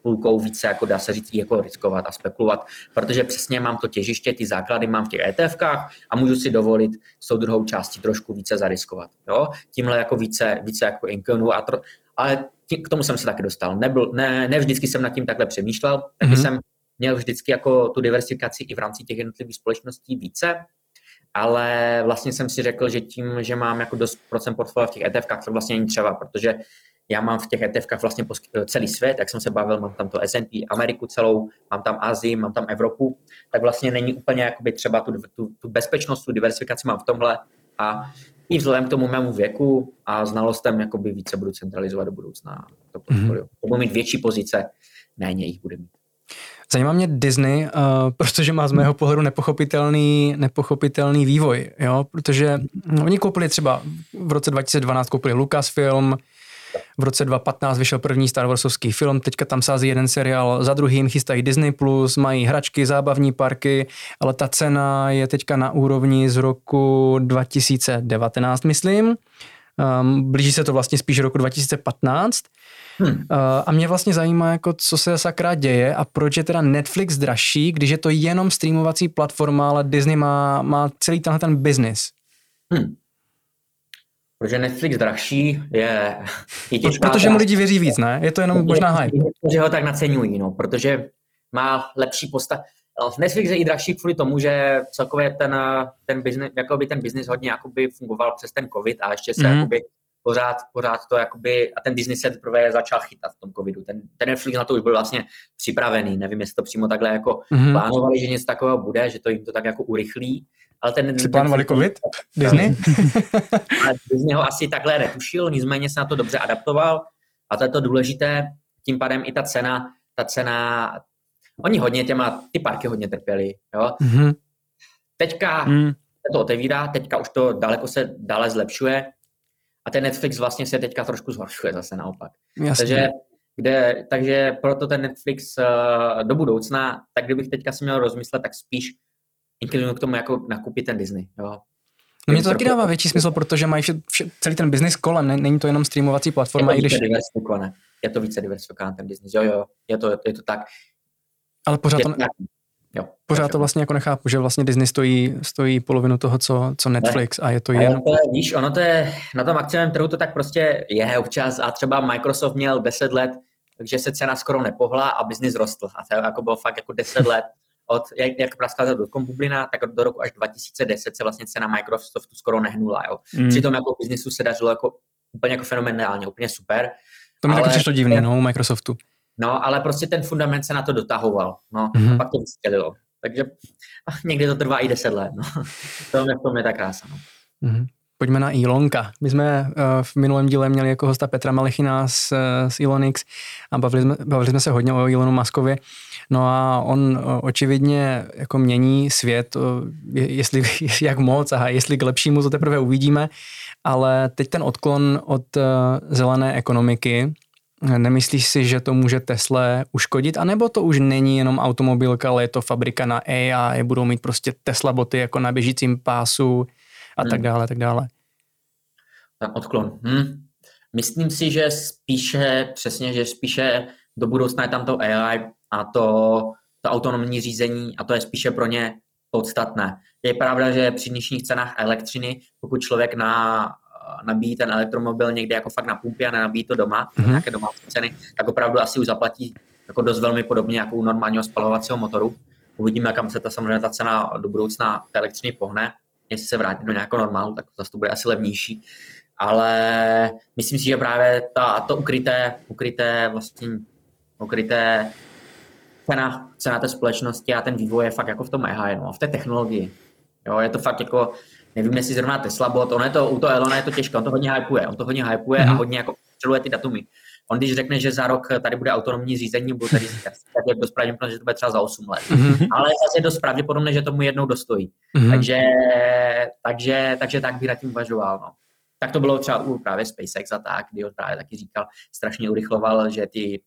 půlkou více, jako dá se říct, jako riskovat a spekulovat, protože přesně mám to těžiště, ty základy mám v těch ETFkách a můžu si dovolit s tou druhou částí trošku více zariskovat. Jo? Tímhle jako více, více jako inkonu, a tro, ale k tomu jsem se taky dostal. Nebyl, ne, ne vždycky jsem nad tím takhle přemýšlel, taky mm-hmm. jsem měl vždycky jako tu diversifikaci i v rámci těch jednotlivých společností více, ale vlastně jsem si řekl, že tím, že mám jako dost procent portfolia v těch ETFkách, to vlastně není třeba, protože já mám v těch ETFkách vlastně celý svět, jak jsem se bavil, mám tam to S&P, Ameriku celou, mám tam Asii, mám tam Evropu, tak vlastně není úplně jakoby třeba tu, tu, tu bezpečnost, tu diversifikaci mám v tomhle a i vzhledem k tomu mému věku a znalostem jakoby více budu centralizovat do budoucna to portfolio. Mm-hmm. Budu mít větší pozice, méně jich bude mít. Zajímá mě Disney, uh, protože má z mého pohledu nepochopitelný, nepochopitelný vývoj, jo? protože oni koupili třeba v roce 2012 koupili Lucasfilm, v roce 2015 vyšel první Star Warsovský film, teďka tam sází jeden seriál za druhým, chystají Disney+, Plus, mají hračky, zábavní parky, ale ta cena je teďka na úrovni z roku 2019, myslím. Um, blíží se to vlastně spíš roku 2015. Hmm. Uh, a mě vlastně zajímá, jako, co se sakra děje a proč je teda Netflix dražší, když je to jenom streamovací platforma, ale Disney má, má celý tenhle ten business. Hmm. Protože Netflix drahší je, je těžká Protože mu lidi věří víc, ne? Je to jenom možná hype. Že ho tak naceňují, no, protože má lepší postav. Netflix je i drahší kvůli tomu, že celkově ten, ten business, jakoby ten business hodně jakoby fungoval přes ten covid a ještě se mm. jakoby pořád, pořád to jakoby, a ten business se teprve začal chytat v tom covidu. Ten, ten Netflix na to už byl vlastně připravený, nevím, jestli to přímo takhle jako mm. plánovali, že něco takového bude, že to jim to tak jako urychlí, ale ten... Jsi plánovali covid? Disney? Disney ho asi takhle netušil, nicméně se na to dobře adaptoval a to je to důležité, tím pádem i ta cena, ta cena, oni hodně těma, ty parky hodně trpěli, jo. Mm-hmm. Teďka mm. se to otevírá, teďka už to daleko se dále zlepšuje a ten Netflix vlastně se teďka trošku zhoršuje zase naopak. Jasně. Takže kde, takže proto ten Netflix uh, do budoucna, tak kdybych teďka si měl rozmyslet, tak spíš inklinuju k tomu jako nakupit ten Disney. Jo. No mě to taky dává větší smysl, protože mají vše, vše, celý ten business kolem, není to jenom streamovací platforma. Je to více když... Je to více diversifikované ten business, jo, jo, je to, je to tak. Ale pořád to, jo, pořád to vlastně jako nechápu, že vlastně Disney stojí, stojí polovinu toho, co, co Netflix ne. a je to jen... To je, víš, ono to je, na tom akciovém trhu to tak prostě je občas a třeba Microsoft měl 10 let, takže se cena skoro nepohla a biznis rostl a to jako bylo fakt jako 10 let od, jak, jak praskla ta dotcom bublina, tak do roku až 2010 se vlastně cena Microsoftu skoro nehnula. Jo. Mm. Přitom jako biznisu se dařilo jako úplně jako fenomenálně, úplně super. To mi ale, taky přišlo divné, no, Microsoftu. No, ale prostě ten fundament se na to dotahoval, no, mm-hmm. a pak to vystřelilo. Takže někdy to trvá i 10 let, no. to, je, to je ta krása, no. Mm-hmm. Pojďme na Elonka. My jsme uh, v minulém díle měli jako hosta Petra Malechina z, z Elonix a bavili jsme, bavili jsme se hodně o Elonu Muskovi. No a on uh, očividně jako mění svět, jestli, jak moc a jestli k lepšímu to teprve uvidíme, ale teď ten odklon od zelené ekonomiky, Nemyslíš si, že to může Tesla uškodit, anebo to už není jenom automobilka, ale je to fabrika na AI, budou mít prostě Tesla boty jako na běžícím pásu, a hmm. tak dále, tak dále. Tak odklon. Hm. Myslím si, že spíše, přesně, že spíše do budoucna je tam to AI a to, to autonomní řízení a to je spíše pro ně podstatné. Je pravda, že při nižších cenách elektřiny, pokud člověk na, nabíjí ten elektromobil někde jako fakt na pumpě a nenabíjí to doma, mm-hmm. nějaké domácí ceny, tak opravdu asi už zaplatí jako dost velmi podobně jako u normálního spalovacího motoru. Uvidíme, kam se ta samozřejmě ta cena do budoucna té elektřiny pohne jestli se vrátí do nějakého normálu, tak zase to bude asi levnější. Ale myslím si, že právě ta, to ukryté, ukryté vlastně ukryté cena, cena té společnosti a ten vývoj je fakt jako v tom AI, no, v té technologii. Jo, je to fakt jako, nevím, jestli zrovna Tesla bot, ono je to, u toho Elona je to těžké, on to hodně hypuje, on to hodně hypuje mm-hmm. a mhm. hodně jako střeluje ty datumy. On když řekne, že za rok tady bude autonomní řízení, bude tady tak je dost pravděpodobné, že to bude třeba za 8 let. Mm-hmm. Ale zase je dost pravděpodobné, že tomu jednou dostojí. Mm-hmm. Takže, takže, takže tak bych nad tím uvažoval. No. Tak to bylo třeba u právě SpaceX a tak, kdy on právě taky říkal, strašně urychloval, že ty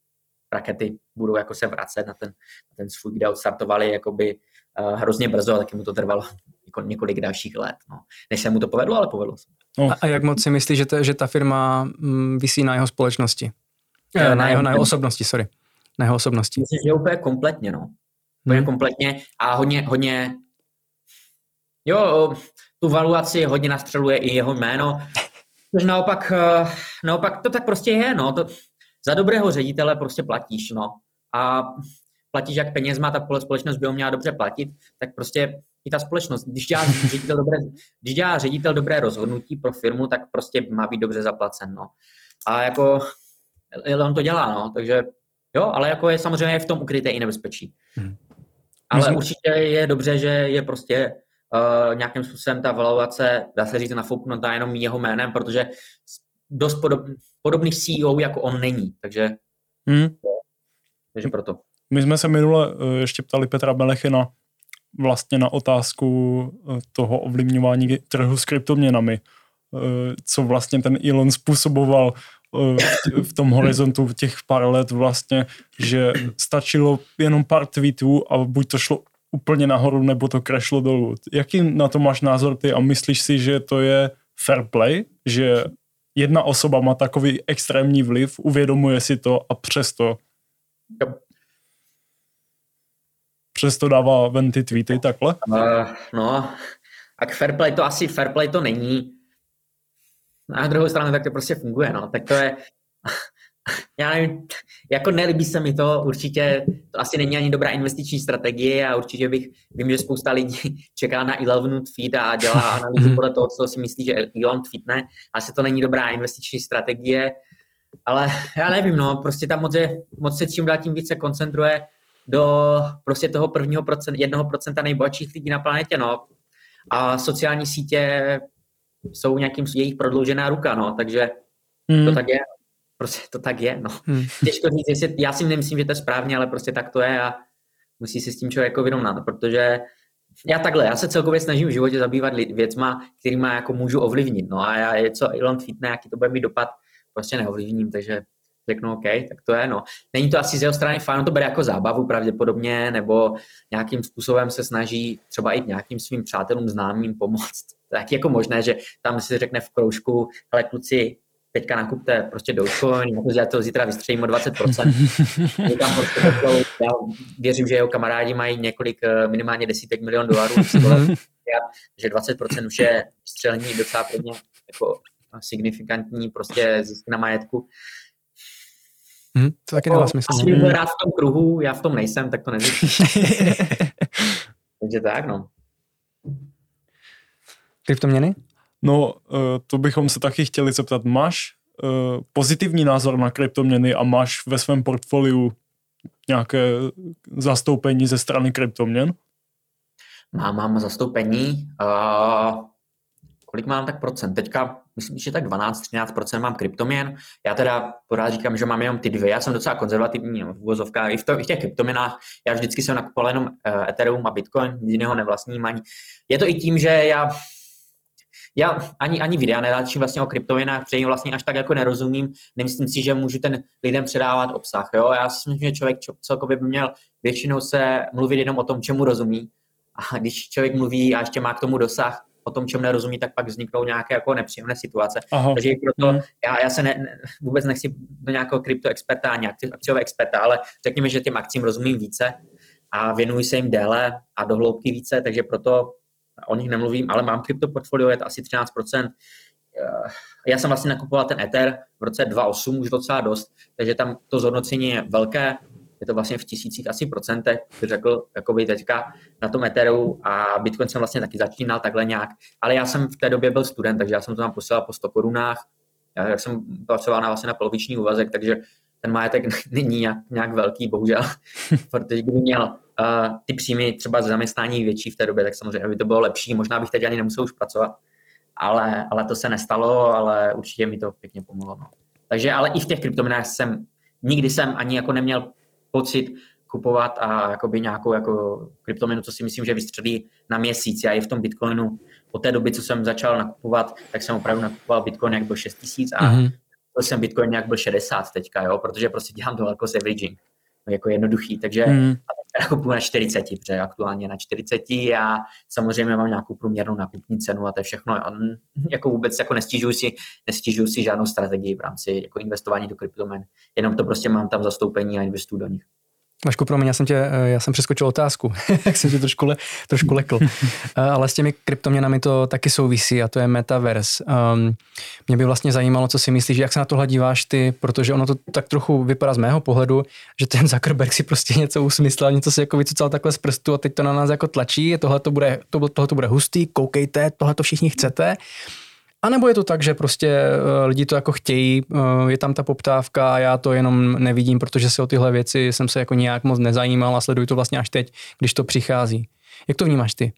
rakety budou jako se vracet na ten, na ten svůj, kde odstartovali jakoby uh, hrozně brzo, taky mu to trvalo jako několik dalších let, no. než se mu to povedlo, ale povedlo se. No. A, a jak moc si myslíš, že, ta, že ta firma mm, vysí na jeho společnosti? Ne, eh, na, jeho, na jeho osobnosti, sorry. Na jeho osobnosti. Myslím, že úplně kompletně, no. Úplně hmm. kompletně a hodně, hodně jo, tu valuaci hodně nastřeluje i jeho jméno, což naopak, eh, naopak to tak prostě je, no. To, za dobrého ředitele prostě platíš, no. A platíš jak penězma, ta společnost by ho měla dobře platit, tak prostě i ta společnost, když dělá ředitel dobré, když dělá ředitel dobré rozhodnutí pro firmu, tak prostě má být dobře zaplacen, no. A jako on to dělá, no, takže jo, ale jako je samozřejmě v tom ukryté i nebezpečí. Hmm. Ale Myslím... určitě je dobře, že je prostě uh, nějakým způsobem ta valuace, dá se říct, nafouknutá jenom jeho jménem, protože dost podob, podobný CEO jako on není, takže, hmm. takže proto. My jsme se minule uh, ještě ptali Petra Belechina vlastně na otázku uh, toho ovlivňování trhu s kryptoměnami, co vlastně ten Elon způsoboval v tom horizontu těch pár let vlastně, že stačilo jenom pár tweetů a buď to šlo úplně nahoru, nebo to crashlo dolů. Jaký na to máš názor ty a myslíš si, že to je fair play, že jedna osoba má takový extrémní vliv, uvědomuje si to a přesto přesto dává ven ty tweety takhle? Uh, no, a fair play to asi fair play to není. Na druhou stranu tak to prostě funguje, no. Tak to je, já nevím, jako nelíbí se mi to, určitě to asi není ani dobrá investiční strategie a určitě bych, vím, že spousta lidí čeká na Elon tweet a dělá analýzu podle toho, co si myslí, že Elon tweetne, asi to není dobrá investiční strategie, ale já nevím, no, prostě tam moc, je, moc se čím dál tím více koncentruje do prostě toho prvního procent, jednoho procenta nejbohatších lidí na planetě, no. A sociální sítě jsou nějakým jejich prodloužená ruka, no, takže hmm. to tak je. Prostě to tak je, no. Hmm. Těžko říct, jestli, já si nemyslím, že to je správně, ale prostě tak to je a musí si s tím člověk jako vyrovnat, protože já takhle, já se celkově snažím v životě zabývat věcma, kterými jako můžu ovlivnit, no a já je co Elon tweetne, jaký to bude mít dopad, prostě neovlivním, takže řeknu OK, tak to je, no. Není to asi z jeho strany fajn, to bere jako zábavu pravděpodobně, nebo nějakým způsobem se snaží třeba i nějakým svým přátelům, známým pomoct. Tak jako možné, že tam si řekne v kroužku, ale kluci, teďka nakupte prostě Dogecoin, já to zítra vystřelím o 20%. tam prostě já věřím, že jeho kamarádi mají několik, eh, minimálně desítek milion dolarů, že 20% už je střelení docela pro mě jako signifikantní prostě zisk na majetku. Hmm, to taky dává smysl. Asi bych byl rád v tom kruhu, já v tom nejsem, tak to nezjistím. Takže tak, no. Kryptoměny? No, eh, to bychom se taky chtěli zeptat. Máš eh, pozitivní názor na kryptoměny a máš ve svém portfoliu nějaké zastoupení ze strany kryptoměn? Mám, mám zastoupení. Uh, kolik mám tak procent? Teďka myslím, že tak 12-13% mám kryptoměn. Já teda pořád říkám, že mám jenom ty dvě. Já jsem docela konzervativní v uvozovkách. I v, to, i v těch kryptoměnách já vždycky jsem nakupoval jenom Ethereum a Bitcoin, nic jiného nevlastním ani. Je to i tím, že já já ani, ani videa nedáčím vlastně o kryptoměnách, protože jim vlastně až tak jako nerozumím. Nemyslím si, že můžu ten lidem předávat obsah. Jo? Já si myslím, že člověk celkově by měl většinou se mluvit jenom o tom, čemu rozumí. A když člověk mluví a ještě má k tomu dosah, o tom, čemu nerozumí, tak pak vzniknou nějaké jako nepříjemné situace. Aha. Takže proto mm. já, já se ne, ne, vůbec nechci do nějakého kryptoexperta ani akciového experta, ale řekněme, že těm akcím rozumím více a věnuji se jim déle a do hloubky více, takže proto o nich nemluvím, ale mám kryptoportfolio, je to asi 13%. Eh, já jsem vlastně nakupoval ten Ether v roce 2008 už docela dost, takže tam to zhodnocení je velké, je to vlastně v tisících asi procentech, bych řekl, jako by teďka na tom Etheru a Bitcoin jsem vlastně taky začínal takhle nějak, ale já jsem v té době byl student, takže já jsem to tam posílal po 100 korunách, já jsem pracoval na vlastně na poloviční úvazek, takže ten majetek není nějak, nějak velký, bohužel, protože kdyby měl uh, ty příjmy třeba z zaměstnání větší v té době, tak samozřejmě by to bylo lepší, možná bych teď ani nemusel už pracovat, ale, ale to se nestalo, ale určitě mi to pěkně pomohlo. No. Takže ale i v těch kryptoměnách jsem, nikdy jsem ani jako neměl pocit kupovat a jakoby nějakou jako kryptoměnu, co si myslím, že vystřelí na měsíc. Já i v tom Bitcoinu od té doby, co jsem začal nakupovat, tak jsem opravdu nakupoval Bitcoin, jak byl 6 tisíc a mm-hmm. jsem Bitcoin jak byl 60 teďka, jo, protože prostě dělám to jako averaging. Jako jednoduchý, takže mm. Kupuju na 40, protože aktuálně na 40 a samozřejmě mám nějakou průměrnou nakupní cenu a to je všechno. A jako vůbec jako nestížuji si, nestížuji si žádnou strategii v rámci jako investování do kryptomen. Jenom to prostě mám tam zastoupení a investuju do nich. Vašku, promiň, já jsem, tě, eh, já jsem přeskočil otázku, jak jsem tě trošku, le, trošku lekl. Eh, ale s těmi kryptoměnami to taky souvisí a to je metaverse. Um, mě by vlastně zajímalo, co si myslíš, jak se na tohle díváš ty, protože ono to tak trochu vypadá z mého pohledu, že ten Zuckerberg si prostě něco usmyslel, něco si jako vycucal takhle z prstu a teď to na nás jako tlačí, tohle to bude, tohle to bude hustý, koukejte, tohle to všichni chcete. A nebo je to tak, že prostě eh, lidi to jako chtějí, eh, je tam ta poptávka a já to jenom nevidím, protože se o tyhle věci jsem se jako nějak moc nezajímal a sleduji to vlastně až teď, když to přichází. Jak to vnímáš ty?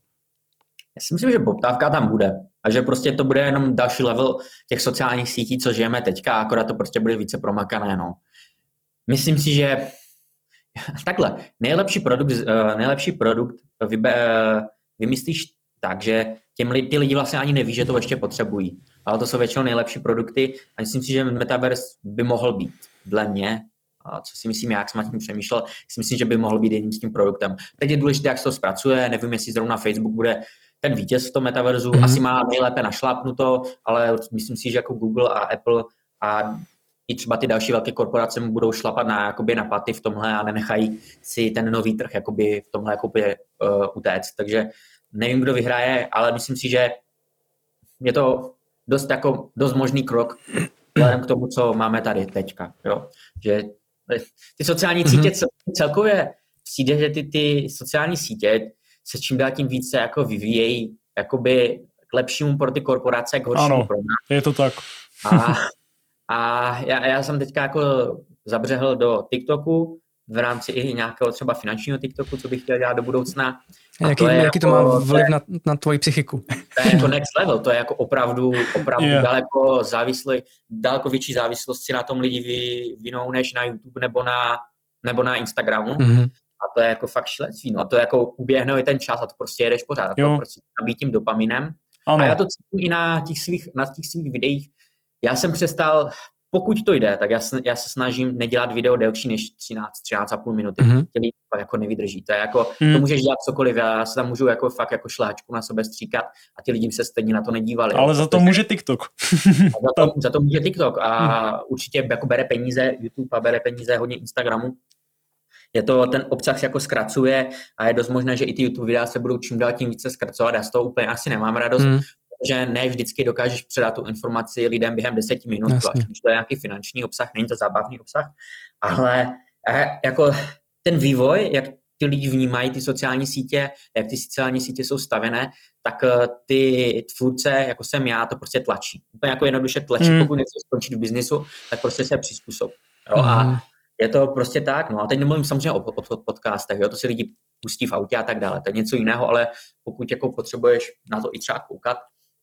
Já si myslím, že poptávka tam bude a že prostě to bude jenom další level těch sociálních sítí, co žijeme teďka, akorát to prostě bude více promakané. No. Myslím si, že takhle, nejlepší produkt, eh, nejlepší produkt vybe, vymyslíš tak, že těm li, ty lidi vlastně ani neví, že to ještě potřebují. Ale to jsou většinou nejlepší produkty a myslím si, že Metaverse by mohl být dle mě, a co si myslím, jak jsem nad tím přemýšlel, si myslím, že by mohl být jedním s tím produktem. Teď je důležité, jak se to zpracuje, nevím, jestli zrovna Facebook bude ten vítěz v tom metaverzu, mm-hmm. asi má nejlépe našlápnuto, ale myslím si, že jako Google a Apple a i třeba ty další velké korporace mu budou šlapat na, jakoby, na paty v tomhle a nenechají si ten nový trh jakoby, v tomhle jakoby, uh, utéct. Takže nevím, kdo vyhraje, ale myslím si, že je to dost, jako, dost možný krok vzhledem k tomu, co máme tady teďka. Jo? Že ty sociální mm-hmm. sítě celkově přijde, že ty, ty sociální sítě se čím dál tím více jako vyvíjejí jakoby k lepšímu pro ty korporace, k horšímu ano, pro nás. je to tak. A, a já, já jsem teďka jako zabřehl do TikToku v rámci i nějakého třeba finančního TikToku, co bych chtěl dělat do budoucna. jaký, to, jaký to jako, má vliv na, na tvoji psychiku? To je jako next level, to je jako opravdu, opravdu yeah. daleko závislý, daleko větší závislost si na tom lidi vy, vinou než na YouTube nebo na, nebo na Instagramu. Mm-hmm. A to je jako fakt šílenství. No. A to jako uběhne i ten čas a to prostě jedeš pořád. A to prostě nabít tím dopaminem. Ano. A já to cítím i na těch svých, na těch svých videích. Já jsem přestal pokud to jde, tak já se, já se snažím nedělat video delší než 13, 13,5 minuty. Mm-hmm. Jako nevydrží. To je jako, mm. to můžeš dělat cokoliv, já se tam můžu jako fakt jako šláčku na sebe stříkat a ty lidi se stejně na to nedívali. Ale za to může TikTok. za, to, za to může TikTok a mm. určitě jako bere peníze YouTube a bere peníze hodně Instagramu. Je to, ten obsah se jako zkracuje a je dost možné, že i ty YouTube videa se budou čím dál tím více zkracovat. Já z toho úplně asi nemám radost, mm že ne vždycky dokážeš předat tu informaci lidem během deseti minut, zvlášť když to je nějaký finanční obsah, není to zábavný obsah, ale eh, jako ten vývoj, jak ty lidi vnímají ty sociální sítě, jak ty sociální sítě jsou stavené, tak eh, ty tvůrce, jako jsem já, to prostě tlačí. Úplně jako jednoduše tlačí, mm. pokud nechci skončit v biznisu, tak prostě se přizpůsob. Jo? Mm. A hmm. je to prostě tak. No a teď nemluvím samozřejmě o, o, o podcastech, jo? to si lidi pustí v autě a tak dále. To je něco jiného, ale pokud jako potřebuješ na to i třeba koukat,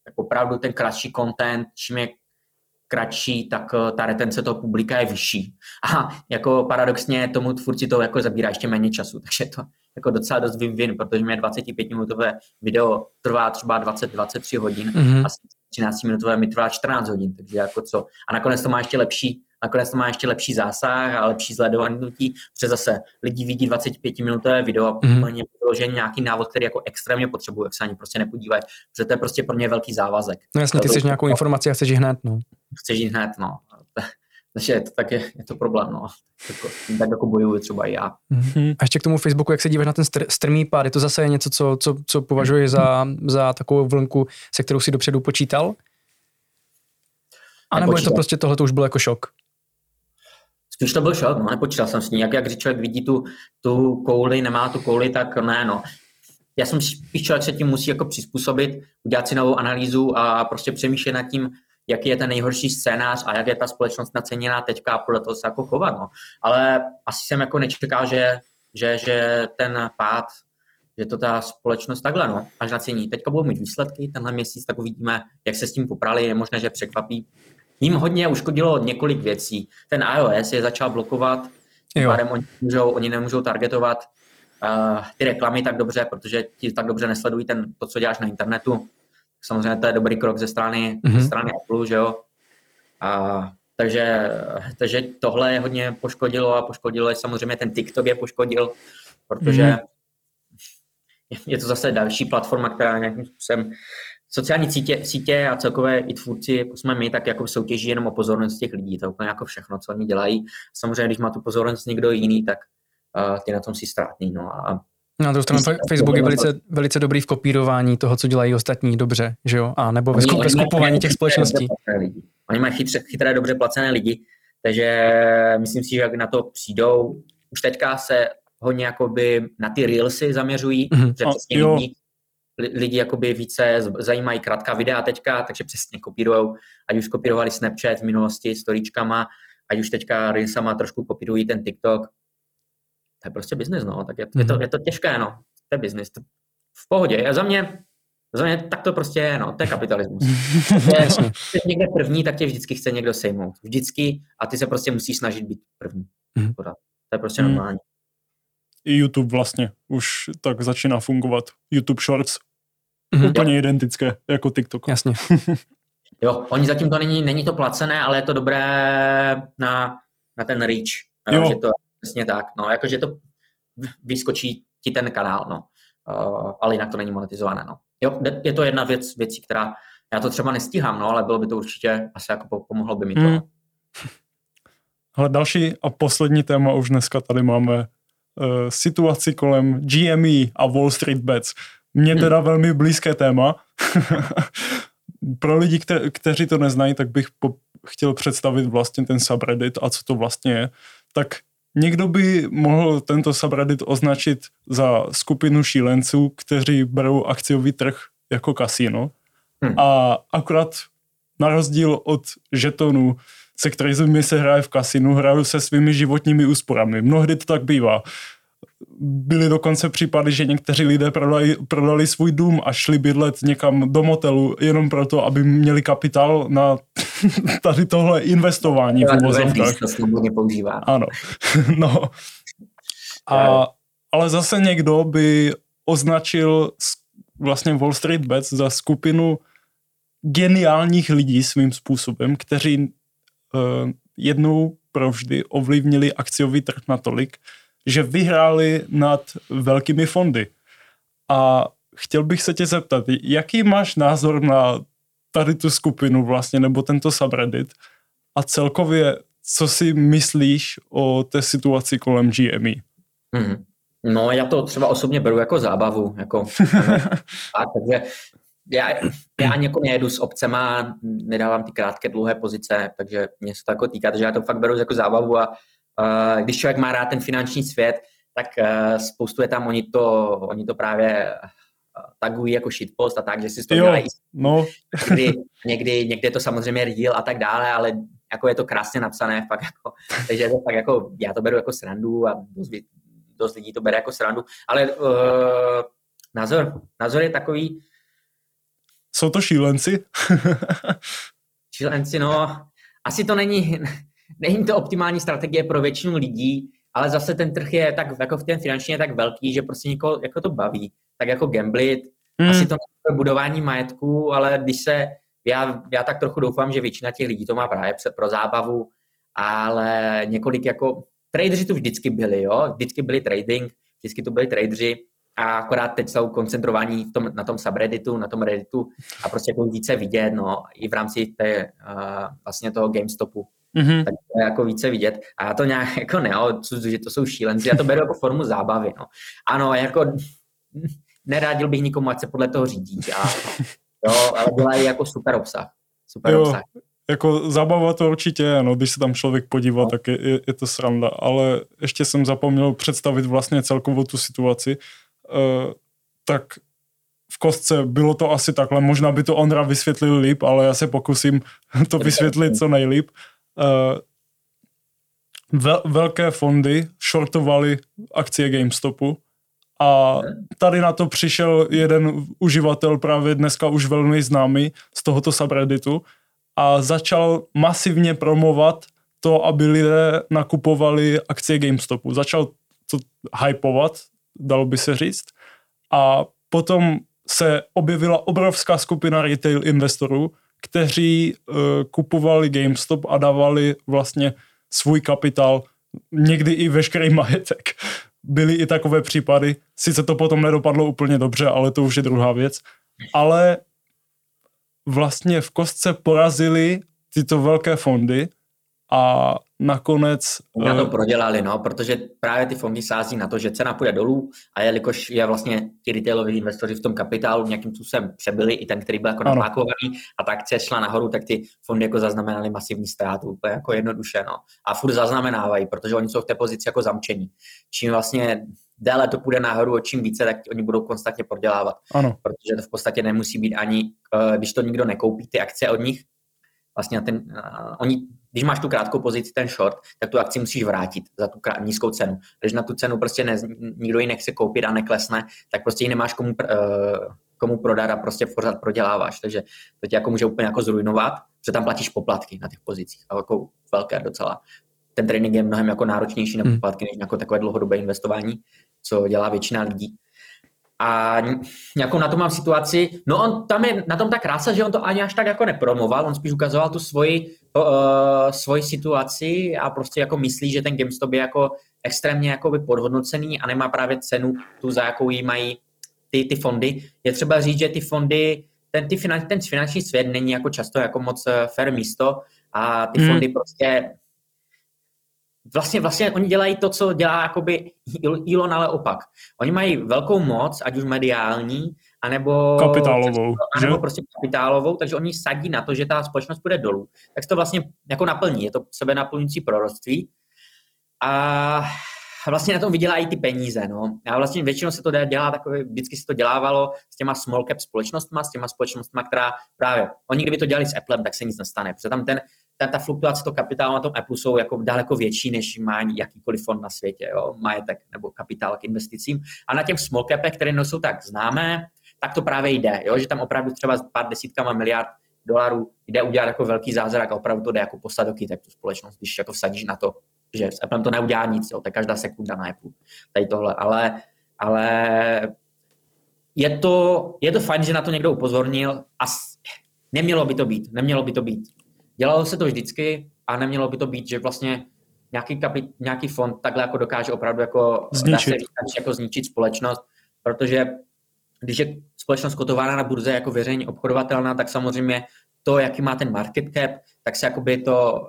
tak opravdu ten kratší content, čím je kratší, tak eh, ta retence toho publika je vyšší. A jako paradoxně tomu tvůrci to jako zabírá ještě méně času, takže to jako docela dost win-win, protože mě 25-minutové video trvá třeba 20-23 hodin mm-hmm. a 13-minutové mi trvá 14 hodin, takže jako co. A nakonec to má ještě lepší nakonec to má ještě lepší zásah a lepší zledování, protože zase lidi vidí 25 minutové video a mm-hmm. vyložený nějaký návod, který jako extrémně potřebuje, jak se ani prostě nepodívají, protože to je prostě pro ně velký závazek. No jasně, ty chceš nějakou informaci a chceš ji hned, no. Chceš ji hned, no. Takže je to, tak je, je to problém, no. Jako, tak jako bojuju třeba i já. Mm-hmm. A ještě k tomu Facebooku, jak se díváš na ten str- strmý pád, je to zase něco, co, co, co považuješ za, za takovou vlnku, se kterou si dopředu počítal? A nebo je to prostě tohle to už bylo jako šok? Spíš to byl šok, no, nepočítal jsem s ní. Jak, jak když člověk vidí tu, tu kouli, nemá tu kouli, tak ne, no. Já jsem spíš člověk se tím musí jako přizpůsobit, udělat si novou analýzu a prostě přemýšlet nad tím, jaký je ten nejhorší scénář a jak je ta společnost naceněná teďka a podle toho se jako chovat. No. Ale asi jsem jako nečekal, že, že, že ten pád, že to ta společnost takhle, no, až nacení. Teďka budou mít výsledky tenhle měsíc, tak uvidíme, jak se s tím poprali. Je možné, že překvapí jim hodně uškodilo několik věcí. Ten iOS je začal blokovat, pádem oni, můžou, oni nemůžou targetovat uh, ty reklamy tak dobře, protože ti tak dobře nesledují ten, to, co děláš na internetu. Samozřejmě to je dobrý krok ze strany, mm-hmm. ze mhm. strany Apple, že jo. A, takže, takže tohle je hodně poškodilo a poškodilo je samozřejmě ten TikTok je poškodil, protože mm. je to zase další platforma, která nějakým způsobem sociální sítě, sítě a celkové i tvůrci, jako jsme my, tak jako soutěží jenom o pozornost těch lidí. To je úplně jako všechno, co oni dělají. Samozřejmě, když má tu pozornost někdo jiný, tak uh, ty na tom si ztrátný. No. A na druhou stranu Facebook je velice, velice dobrý v kopírování toho, co dělají ostatní dobře, že jo? A nebo ve, skup, ve skupování těch společností. Oni mají chytré, chytré, dobře placené lidi, takže myslím si, že jak na to přijdou, už teďka se hodně jakoby na ty reelsy zaměřují, mm-hmm. že přesně jo. Lidi jakoby více zajímají krátká videa teďka, takže přesně kopírujou, ať už kopírovali Snapchat v minulosti storíčkama, ať už teďka reelsama trošku kopírují ten TikTok, to je prostě biznis, no, tak je, mm-hmm. je, to, mhm. je to těžké, no, to je biznis. V pohodě, a za mě, za mě tak to prostě je, no, to je kapitalismus. je, jsi někde první, tak tě vždycky chce někdo sejmout. Vždycky a ty se prostě musíš snažit být první. Mm-hmm. To je prostě mm-hmm. normální. I YouTube vlastně už tak začíná fungovat. YouTube Shorts. Mm-hmm. Úplně jo. identické jako TikTok. Jasně. jo, oni zatím to není, není to placené, ale je to dobré na, na ten reach. Jo. Že to, Přesně tak, no, jakože to vyskočí ti ten kanál, no. Uh, ale jinak to není monetizované, no. Jo, je to jedna věc, věcí, která, já to třeba nestíhám, no, ale bylo by to určitě, asi jako pomohlo by mi to. Hmm. Ale další a poslední téma už dneska tady máme situaci kolem GME a Wall Street Bets. Mně teda hmm. velmi blízké téma. Pro lidi, kte- kteří to neznají, tak bych po- chtěl představit vlastně ten subreddit a co to vlastně je. Tak Někdo by mohl tento subreddit označit za skupinu šílenců, kteří berou akciový trh jako kasino. Hmm. A akorát na rozdíl od žetonů, se kterými se hraje v kasinu, hrajou se svými životními úsporami. Mnohdy to tak bývá byly dokonce případy, že někteří lidé prodali, prodali svůj dům a šli bydlet někam do motelu jenom proto, aby měli kapitál na tady tohle investování v uvozovkách. Ano. no. A, ale zase někdo by označil vlastně Wall Street Bets za skupinu geniálních lidí svým způsobem, kteří jednou provždy ovlivnili akciový trh natolik, že vyhráli nad velkými fondy. A chtěl bych se tě zeptat, jaký máš názor na tady tu skupinu vlastně, nebo tento subreddit a celkově, co si myslíš o té situaci kolem GME? Hmm. No, já to třeba osobně beru jako zábavu, jako, a, takže já, já ani jako nejedu s obcema, nedávám ty krátké, dlouhé pozice, takže mě se to jako týká, že já to fakt beru jako zábavu a Eh, když člověk má rád ten finanční svět, tak eh, spoustu je tam, oni to, oni to právě eh, tagují jako shitpost a tak, že si to jo, dělají. No. Někdy, někdy, někdy je to samozřejmě real a tak dále, ale jako je to krásně napsané, fakt jako, takže to fakt jako, já to beru jako srandu a dost, dost lidí to bere jako srandu, ale uh, názor, názor je takový... Jsou to šílenci? šílenci, no, asi to není, není to optimální strategie pro většinu lidí, ale zase ten trh je tak, jako v té finančně je tak velký, že prostě někoho jako to baví. Tak jako gamblit, hmm. asi to není budování majetku, ale když se, já, já tak trochu doufám, že většina těch lidí to má právě pro zábavu, ale několik jako, tradeři tu vždycky byli, jo, vždycky byli trading, vždycky to byli tradeři, a akorát teď jsou koncentrovaní v tom, na tom subredditu, na tom redditu a prostě jako více vidět, no, i v rámci té, uh, vlastně toho GameStopu. Mm-hmm. Tak to je jako více vidět. A já to nějak jako neodsudu, že to jsou šílenci. Já to beru jako formu zábavy. No. Ano, jako nerádil bych nikomu, ať se podle toho řídí. A, jo, ale dělají jako super obsah. Super jo, obsah. Jako zábava to určitě je, no, když se tam člověk podívá, no. tak je, je, je to sranda. Ale ještě jsem zapomněl představit vlastně celkovou tu situaci. Uh, tak v kostce bylo to asi takhle. Možná by to Ondra vysvětlil líp, ale já se pokusím to vysvětlit co nejlíp. Vel, velké fondy shortovaly akcie GameStopu a tady na to přišel jeden uživatel právě dneska už velmi známý z tohoto subredditu a začal masivně promovat to, aby lidé nakupovali akcie GameStopu. Začal to hypovat, dalo by se říct. A potom se objevila obrovská skupina retail investorů, kteří uh, kupovali GameStop a dávali vlastně svůj kapitál, někdy i veškerý majetek byly i takové případy. Sice to potom nedopadlo úplně dobře, ale to už je druhá věc. Ale vlastně v kostce porazili tyto velké fondy a nakonec... Na to eh, prodělali, no, protože právě ty fondy sází na to, že cena půjde dolů a jelikož je vlastně ti retailoví investoři v tom kapitálu nějakým způsobem přebyli, i ten, který byl jako napákovaný a ta akcie šla nahoru, tak ty fondy jako zaznamenaly masivní ztrátu, úplně jako jednoduše, no. A furt zaznamenávají, protože oni jsou v té pozici jako zamčení. Čím vlastně déle to půjde nahoru, čím více, tak oni budou konstantně prodělávat. Ano. Protože to v podstatě nemusí být ani, eh, když to nikdo nekoupí, ty akcie od nich, vlastně ten, uh, oni, když máš tu krátkou pozici, ten short, tak tu akci musíš vrátit za tu krát, nízkou cenu. Když na tu cenu prostě ne, nikdo ji nechce koupit a neklesne, tak prostě ji nemáš komu, uh, komu prodat a prostě pořád proděláváš. Takže to tě jako může úplně jako zrujnovat, protože tam platíš poplatky na těch pozicích, a jako velké docela. Ten trading je mnohem jako náročnější na hmm. poplatky, než jako takové dlouhodobé investování, co dělá většina lidí. A nějakou na to mám situaci, no on tam je na tom ta krása, že on to ani až tak jako nepromoval, on spíš ukazoval tu svoji, uh, svoji situaci a prostě jako myslí, že ten GameStop je jako extrémně jako by podhodnocený a nemá právě cenu tu, za jakou jí mají ty, ty fondy. Je třeba říct, že ty fondy, ten, ty finan, ten finanční svět není jako často jako moc eh, fair místo a ty hmm. fondy prostě vlastně, vlastně oni dělají to, co dělá jakoby Elon, ale opak. Oni mají velkou moc, ať už mediální, anebo kapitálovou, anebo prostě kapitálovou, takže oni sadí na to, že ta společnost půjde dolů. Tak to vlastně jako naplní, je to sebe naplňující proroctví. A vlastně na tom vydělají ty peníze. No. A vlastně většinou se to dělá takové, vždycky se to dělávalo s těma small cap společnostmi, s těma společnostmi, která právě, oni kdyby to dělali s Applem, tak se nic nestane, protože tam ten, ta, ta fluktuace toho kapitálu na tom Apple jsou jako daleko větší, než má jakýkoliv fond na světě, jo, majetek nebo kapitál k investicím. A na těch small capech, které nejsou tak známé, tak to právě jde, jo, že tam opravdu třeba pár desítkama miliard dolarů jde udělat jako velký zázrak a opravdu to jde jako poslat do tak tu společnost, když jako vsadíš na to, že s Applem to neudělá nic, jo, je každá sekunda na Apple, tady tohle, ale, ale je to, je to fajn, že na to někdo upozornil a nemělo by to být, nemělo by to být. Dělalo se to vždycky a nemělo by to být, že vlastně nějaký, kapit, nějaký fond takhle jako dokáže opravdu jako zničit. Říct, jako zničit společnost, protože když je společnost kotována na burze jako veřejně obchodovatelná, tak samozřejmě to, jaký má ten market cap, tak se jakoby to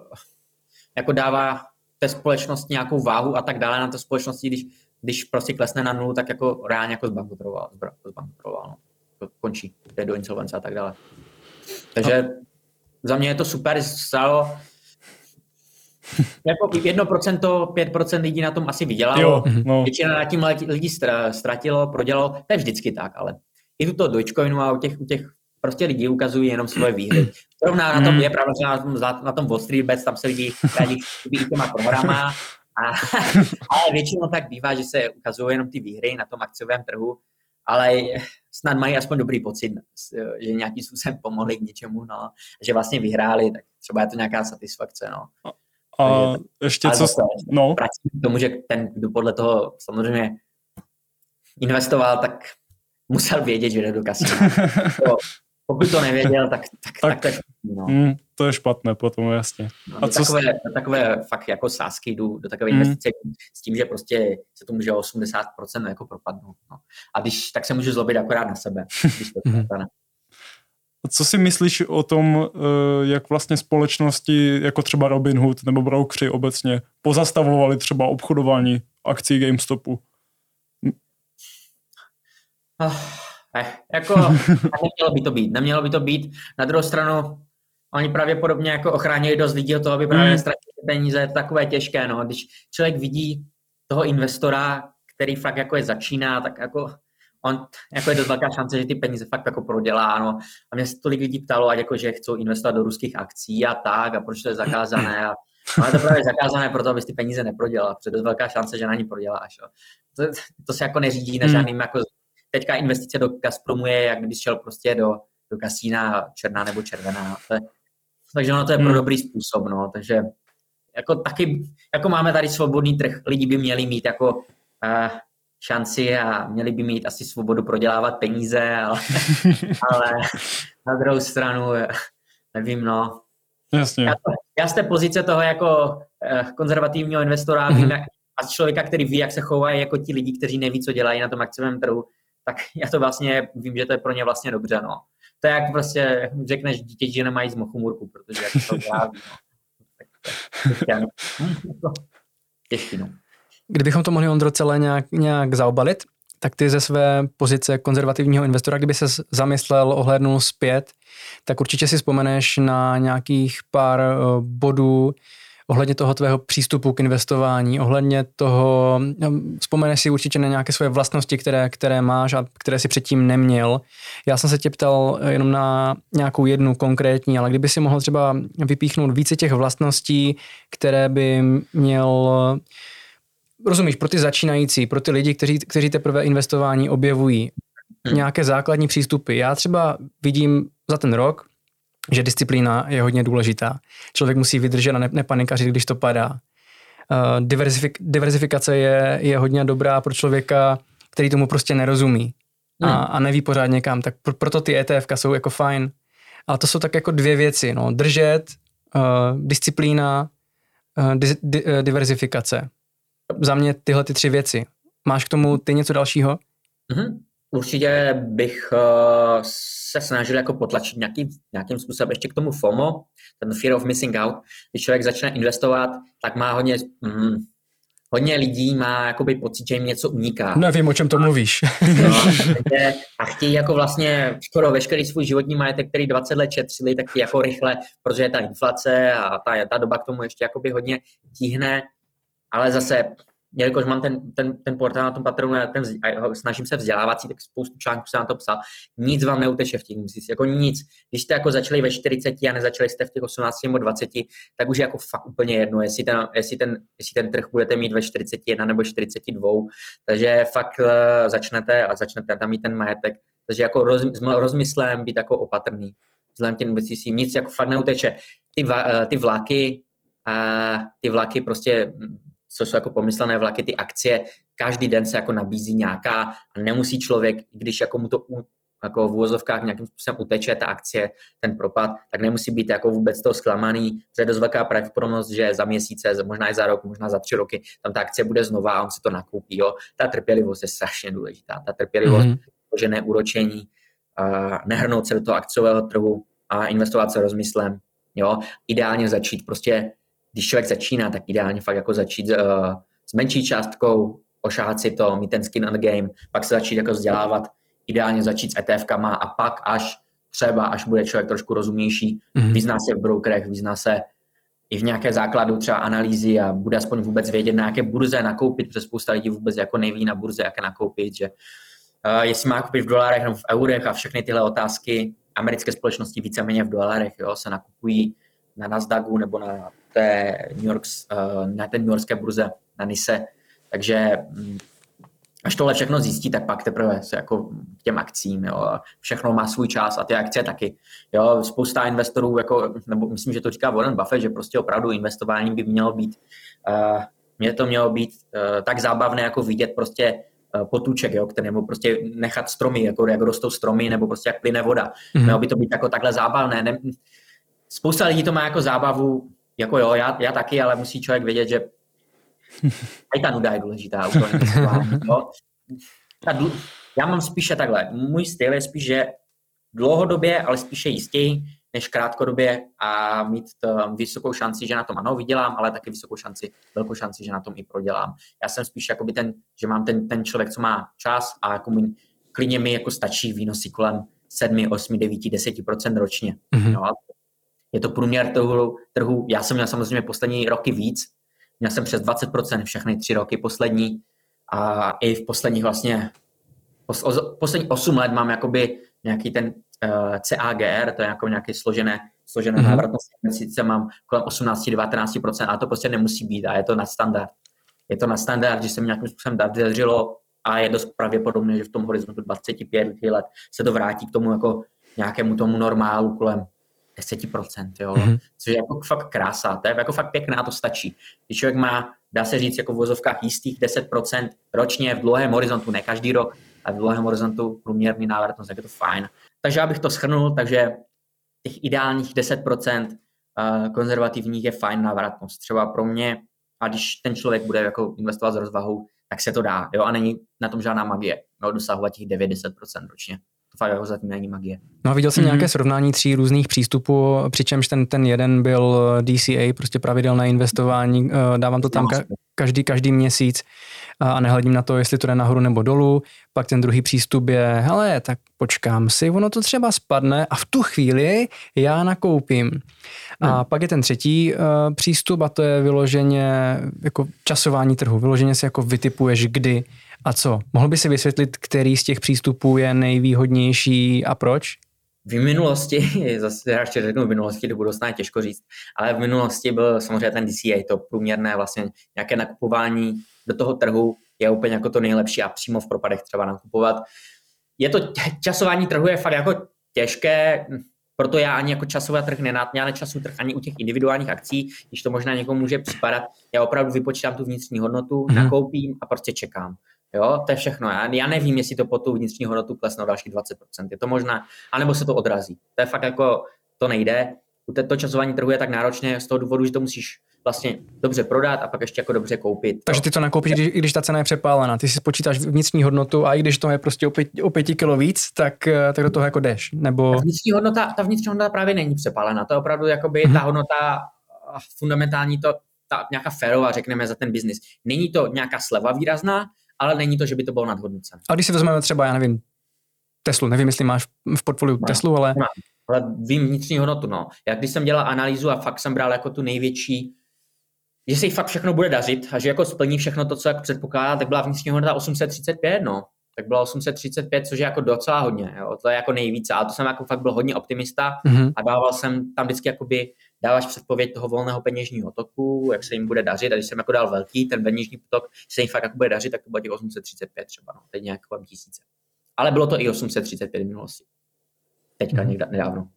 jako dává té společnosti nějakou váhu a tak dále na té společnosti, když, když prostě klesne na nulu, tak jako reálně jako zbankrotoval, zbankrotoval no. končí, jde do insolvence a tak dále. Takže za mě je to super, stalo. Jako 1%, 5% lidí na tom asi vydělalo, jo, no. většina na tím lidí ztratilo, prodělalo, to je vždycky tak, ale i tuto Dogecoinu a u těch, u těch prostě lidi ukazují jenom svoje výhry. Zrovna na tom je pravda, že na tom, na tom Wall Street Bets tam se lidi rádi i těma programa, a, ale většinou tak bývá, že se ukazují jenom ty výhry na tom akciovém trhu, ale snad mají aspoň dobrý pocit, že nějakým způsobem pomohli k něčemu, no, že vlastně vyhráli, tak třeba je to nějaká satisfakce, no. A Takže, ještě co... Zase, no. k tomu, že ten, kdo podle toho samozřejmě investoval, tak musel vědět, že jde do kasína. pokud to nevěděl, tak, tak, tak, tak špatný, no. mm, To je špatné potom, jasně. No, a co takové, jsi... takové fakt jako sásky jdu do takové mm. investice s tím, že prostě se to může 80% jako propadnout. No. A když, tak se můžu zlobit akorát na sebe, když to mhm. stane. A co si myslíš o tom, eh, jak vlastně společnosti jako třeba Robinhood nebo brokeři obecně pozastavovali třeba obchodování akcí GameStopu? Ah, eh, jako nemělo by to být, nemělo by to být. Na druhou stranu, oni pravděpodobně jako ochránili dost lidí od toho, aby právě hmm. ztratili peníze, je to takové těžké, no. Když člověk vidí toho investora, který fakt jako je začíná, tak jako on, jako je dost velká šance, že ty peníze fakt jako prodělá, no. A mě se tolik lidí ptalo, ať jako, že chcou investovat do ruských akcí a tak, a proč to je zakázané. A, je to právě zakázané proto, abys ty peníze neprodělal, protože je dost velká šance, že na ní proděláš. Jo. To, to, se jako neřídí na hmm. žádným jako teďka investice do Gazpromu je, jak když šel prostě do, do kasína černá nebo červená. To je, takže ono to je pro hmm. dobrý způsob, no. Takže jako taky, jako máme tady svobodný trh, lidi by měli mít jako uh, šanci a měli by mít asi svobodu prodělávat peníze, ale, ale na druhou stranu, nevím, no. Jasně. Já, já z té pozice toho jako uh, konzervativního investora vím, hmm. jak, a z člověka, který ví, jak se chovají jako ti lidi, kteří neví, co dělají na tom akciovém trhu, tak já to vlastně vím, že to je pro ně vlastně dobře, no. To je jak prostě řekneš dítě, že nemají z mochumurku, protože jak to no. Těžký, no. Kdybychom to mohli, Ondro, celé nějak, nějak zaobalit, tak ty ze své pozice konzervativního investora, kdyby se zamyslel, ohlédnul zpět, tak určitě si vzpomeneš na nějakých pár eh, bodů ohledně toho tvého přístupu k investování, ohledně toho, no, vzpomeneš si určitě na nějaké svoje vlastnosti, které, které máš a které si předtím neměl. Já jsem se tě ptal jenom na nějakou jednu konkrétní, ale kdyby si mohl třeba vypíchnout více těch vlastností, které by měl rozumíš, pro ty začínající, pro ty lidi, kteří, kteří teprve investování objevují, hmm. nějaké základní přístupy. Já třeba vidím za ten rok, že disciplína je hodně důležitá. Člověk musí vydržet a ne, nepanikařit, když to padá. Uh, diverzifik, diverzifikace je, je hodně dobrá pro člověka, který tomu prostě nerozumí a, hmm. a neví pořádně kam. Tak pr- proto ty ETF jsou jako fajn. Ale to jsou tak jako dvě věci. No. Držet, uh, disciplína, uh, di, di, uh, diverzifikace za mě tyhle ty tři věci. Máš k tomu ty něco dalšího? Mm-hmm. Určitě bych uh, se snažil jako potlačit nějaký, nějakým způsobem ještě k tomu FOMO, ten fear of missing out. Když člověk začne investovat, tak má hodně, mm, hodně lidí má jakoby pocit, že jim něco uniká. Nevím, o čem to mluvíš. No, a chtějí jako vlastně skoro veškerý svůj životní majetek, který 20 let šetřili, tak jako rychle, protože je ta inflace a ta, ta doba k tomu ještě jakoby hodně tíhne, ale zase, jelikož mám ten, ten, ten portál na tom patronu, ten, snažím se vzdělávací, tak spoustu článků se na to psal, nic vám neuteče v těch měsících, jako nic. Když jste jako začali ve 40 a nezačali jste v těch 18 nebo 20, tak už je jako fakt úplně jedno, jestli ten, jestli ten, jestli ten trh budete mít ve 41 nebo 42, takže fakt uh, začnete a začnete tam mít ten majetek, takže jako roz, s rozmyslem být jako opatrný vzhledem těm investicím, nic jako fakt neuteče. Ty, uh, ty vlaky, a ty vlaky prostě co jsou jako pomyslené vlaky, ty akcie, každý den se jako nabízí nějaká a nemusí člověk, když jako mu to jako v úvozovkách nějakým způsobem uteče ta akcie, ten propad, tak nemusí být jako vůbec toho zklamaný, protože je dost velká pravděpodobnost, že za měsíce, možná i za rok, možná za tři roky, tam ta akcie bude znova a on si to nakoupí. Jo. Ta trpělivost je strašně důležitá. Ta trpělivost, mm-hmm. že neúročení, a nehrnout se do toho akciového trhu a investovat se rozmyslem. Jo. Ideálně začít prostě když člověk začíná, tak ideálně fakt jako začít uh, s menší částkou, ošáhat si to, mít ten skin on the game, pak se začít jako vzdělávat, ideálně začít s ETFkama a pak až třeba, až bude člověk trošku rozumnější, mm-hmm. vyzná se v brokerech, vyzná se i v nějaké základu třeba analýzy a bude aspoň vůbec vědět, na jaké burze nakoupit, protože spousta lidí vůbec jako neví na burze, jaké nakoupit, že uh, jestli má koupit v dolarech nebo v eurech a všechny tyhle otázky, americké společnosti víceméně v dolarech jo, se nakupují na Nasdaqu nebo na té New York, eh, na té New Yorkské burze, na NISE. Takže mm, až tohle všechno zjistí, tak pak teprve se jako k těm akcím, jo. všechno má svůj čas a ty akcie taky. Jo. Spousta investorů, jako, nebo myslím, že to říká Warren Buffett, že prostě opravdu investování by mělo být, uh, mě to mělo být uh, tak zábavné, jako vidět prostě uh, potůček, jo, který, nebo prostě nechat stromy, jako jak rostou stromy, nebo prostě jak plyne voda. Mm-hmm. Mělo by to být jako takhle zábavné. Ne, spousta lidí to má jako zábavu, jako jo, já, já taky, ale musí člověk vědět, že i ta nuda je důležitá. jo. Ta dl- já mám spíše takhle. Můj styl je spíš, že dlouhodobě, ale spíše jistěji, než krátkodobě a mít vysokou šanci, že na tom ano, vydělám, ale taky vysokou šanci, velkou šanci, že na tom i prodělám. Já jsem spíš jakoby ten, že mám ten, ten člověk, co má čas a jako mi, klidně mi jako stačí výnosy kolem 7, 8, 9, 10% ročně. Mm-hmm. Jo, je to průměr trhu, trhu. Já jsem měl samozřejmě poslední roky víc, měl jsem přes 20% všechny tři roky poslední a i v posledních vlastně, pos, poslední 8 let mám jakoby nějaký ten uh, eh, CAGR, to je jako nějaký složené, složené mm-hmm. návratnost investice, mám kolem 18-19% a to prostě nemusí být a je to na standard. Je to na standard, že se mi nějakým způsobem dařilo a je dost pravděpodobné, že v tom horizontu 25 let se to vrátí k tomu jako nějakému tomu normálu kolem 10%, jo, mm-hmm. což je jako fakt krása, to je jako fakt pěkná, to stačí. Když člověk má, dá se říct, jako v vozovkách jistých 10% ročně v dlouhém horizontu, ne každý rok, ale v dlouhém horizontu průměrný návratnost, tak je to fajn. Takže abych to schrnul, takže těch ideálních 10% eh, konzervativních je fajn návratnost. Třeba pro mě a když ten člověk bude jako investovat s rozvahou, tak se to dá, jo, a není na tom žádná magie, jo, dosahovat těch 9-10% ročně. To fakt jako zatím není magie. No a viděl jsem mm-hmm. nějaké srovnání tří různých přístupů, přičemž ten, ten jeden byl DCA, prostě pravidelné investování, eh, dávám to tam ka- každý, každý měsíc a nehledím na to, jestli to jde nahoru nebo dolů. Pak ten druhý přístup je, hele, tak počkám si, ono to třeba spadne a v tu chvíli já nakoupím. A hmm. pak je ten třetí uh, přístup a to je vyloženě jako časování trhu. Vyloženě si jako vytipuješ kdy a co. Mohl by si vysvětlit, který z těch přístupů je nejvýhodnější a proč? V minulosti, zase já ještě řeknu v minulosti, do budoucna je těžko říct, ale v minulosti byl samozřejmě ten DCA, to průměrné vlastně nějaké nakupování do toho trhu je úplně jako to nejlepší a přímo v propadech třeba nakupovat. Je to, časování trhu je fakt jako těžké, proto já ani jako časový trh nenát, já nečasuju trh ani u těch individuálních akcí, když to možná někomu může připadat. Já opravdu vypočítám tu vnitřní hodnotu, mm-hmm. nakoupím a prostě čekám. Jo, to je všechno. Já, já nevím, jestli to po tu vnitřní hodnotu klesne o dalších 20%. Je to možná, anebo se to odrazí. To je fakt jako, to nejde. U to časování trhu je tak náročné z toho důvodu, že to musíš vlastně dobře prodat a pak ještě jako dobře koupit. Takže ty to nakoupíš, když, i když ta cena je přepálená. Ty si spočítáš vnitřní hodnotu a i když to je prostě o, pět, o pěti kilo víc, tak, eh, tak do toho jako jdeš. Nebo... Ta vnitřní hodnota, ta vnitřní hodnota právě není přepálená. To je opravdu jakoby mm-hmm. ta hodnota fundamentální, to, ta nějaká férová, řekneme, za ten biznis. Není to nějaká sleva výrazná, ale není to, že by to bylo nadhodnocené. A když si vezmeme třeba, já nevím, Teslu, nevím, jestli máš v portfoliu no, Teslu, ale... No, ale vím vnitřní hodnotu, no. Jak když jsem dělal analýzu a fakt jsem bral jako tu největší, že se jí fakt všechno bude dařit a že jako splní všechno to, co jak předpokládá, tak byla vnitřní hodnota 835, no. Tak bylo 835, což je jako docela hodně, jo. To je jako nejvíce, ale to jsem jako fakt byl hodně optimista mm-hmm. a dával jsem tam vždycky jakoby dáváš předpověď toho volného peněžního toku, jak se jim bude dařit. A když jsem jako dal velký ten peněžní tok, se jim fakt jako bude dařit, tak to bylo těch 835 třeba, no, teď nějak kolem tisíce. Ale bylo to i 835 v minulosti. Teďka mm. někde, nedávno.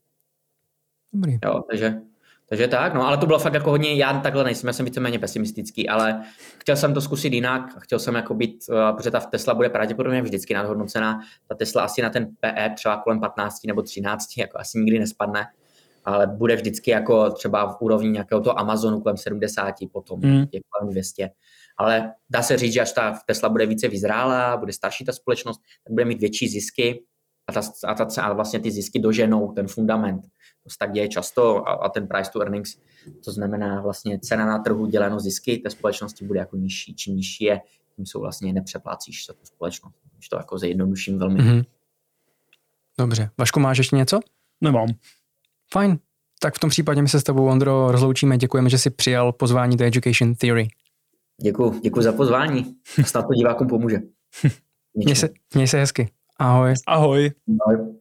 Dobrý. Jo, takže, takže tak, no, ale to bylo fakt jako hodně, já takhle nejsem, já jsem víceméně pesimistický, ale chtěl jsem to zkusit jinak, chtěl jsem jako být, uh, protože ta Tesla bude pravděpodobně vždycky nadhodnocená, ta Tesla asi na ten PE třeba kolem 15 nebo 13, jako asi nikdy nespadne, ale bude vždycky jako třeba v úrovni nějakého toho Amazonu kolem 70, potom mm. je kolem 200. Ale dá se říct, že až ta Tesla bude více vyzrálá, bude starší ta společnost, tak bude mít větší zisky a, ta, a, ta, a vlastně ty zisky doženou ten fundament. To se tak děje často a, a ten price to earnings, to znamená vlastně cena na trhu děleno zisky té společnosti bude jako nižší. Čím nižší je, tím jsou vlastně nepřeplácíš za tu společnost. Když to jako zjednoduším velmi. Mm-hmm. Dobře. Vašku, máš ještě něco? Nemám. Fajn. Tak v tom případě my se s tebou, Ondro, rozloučíme. Děkujeme, že jsi přijal pozvání do Education Theory. Děkuji, děkuji za pozvání. Snad to divákům pomůže. měj se, měj se hezky. Ahoj. Ahoj. Ahoj.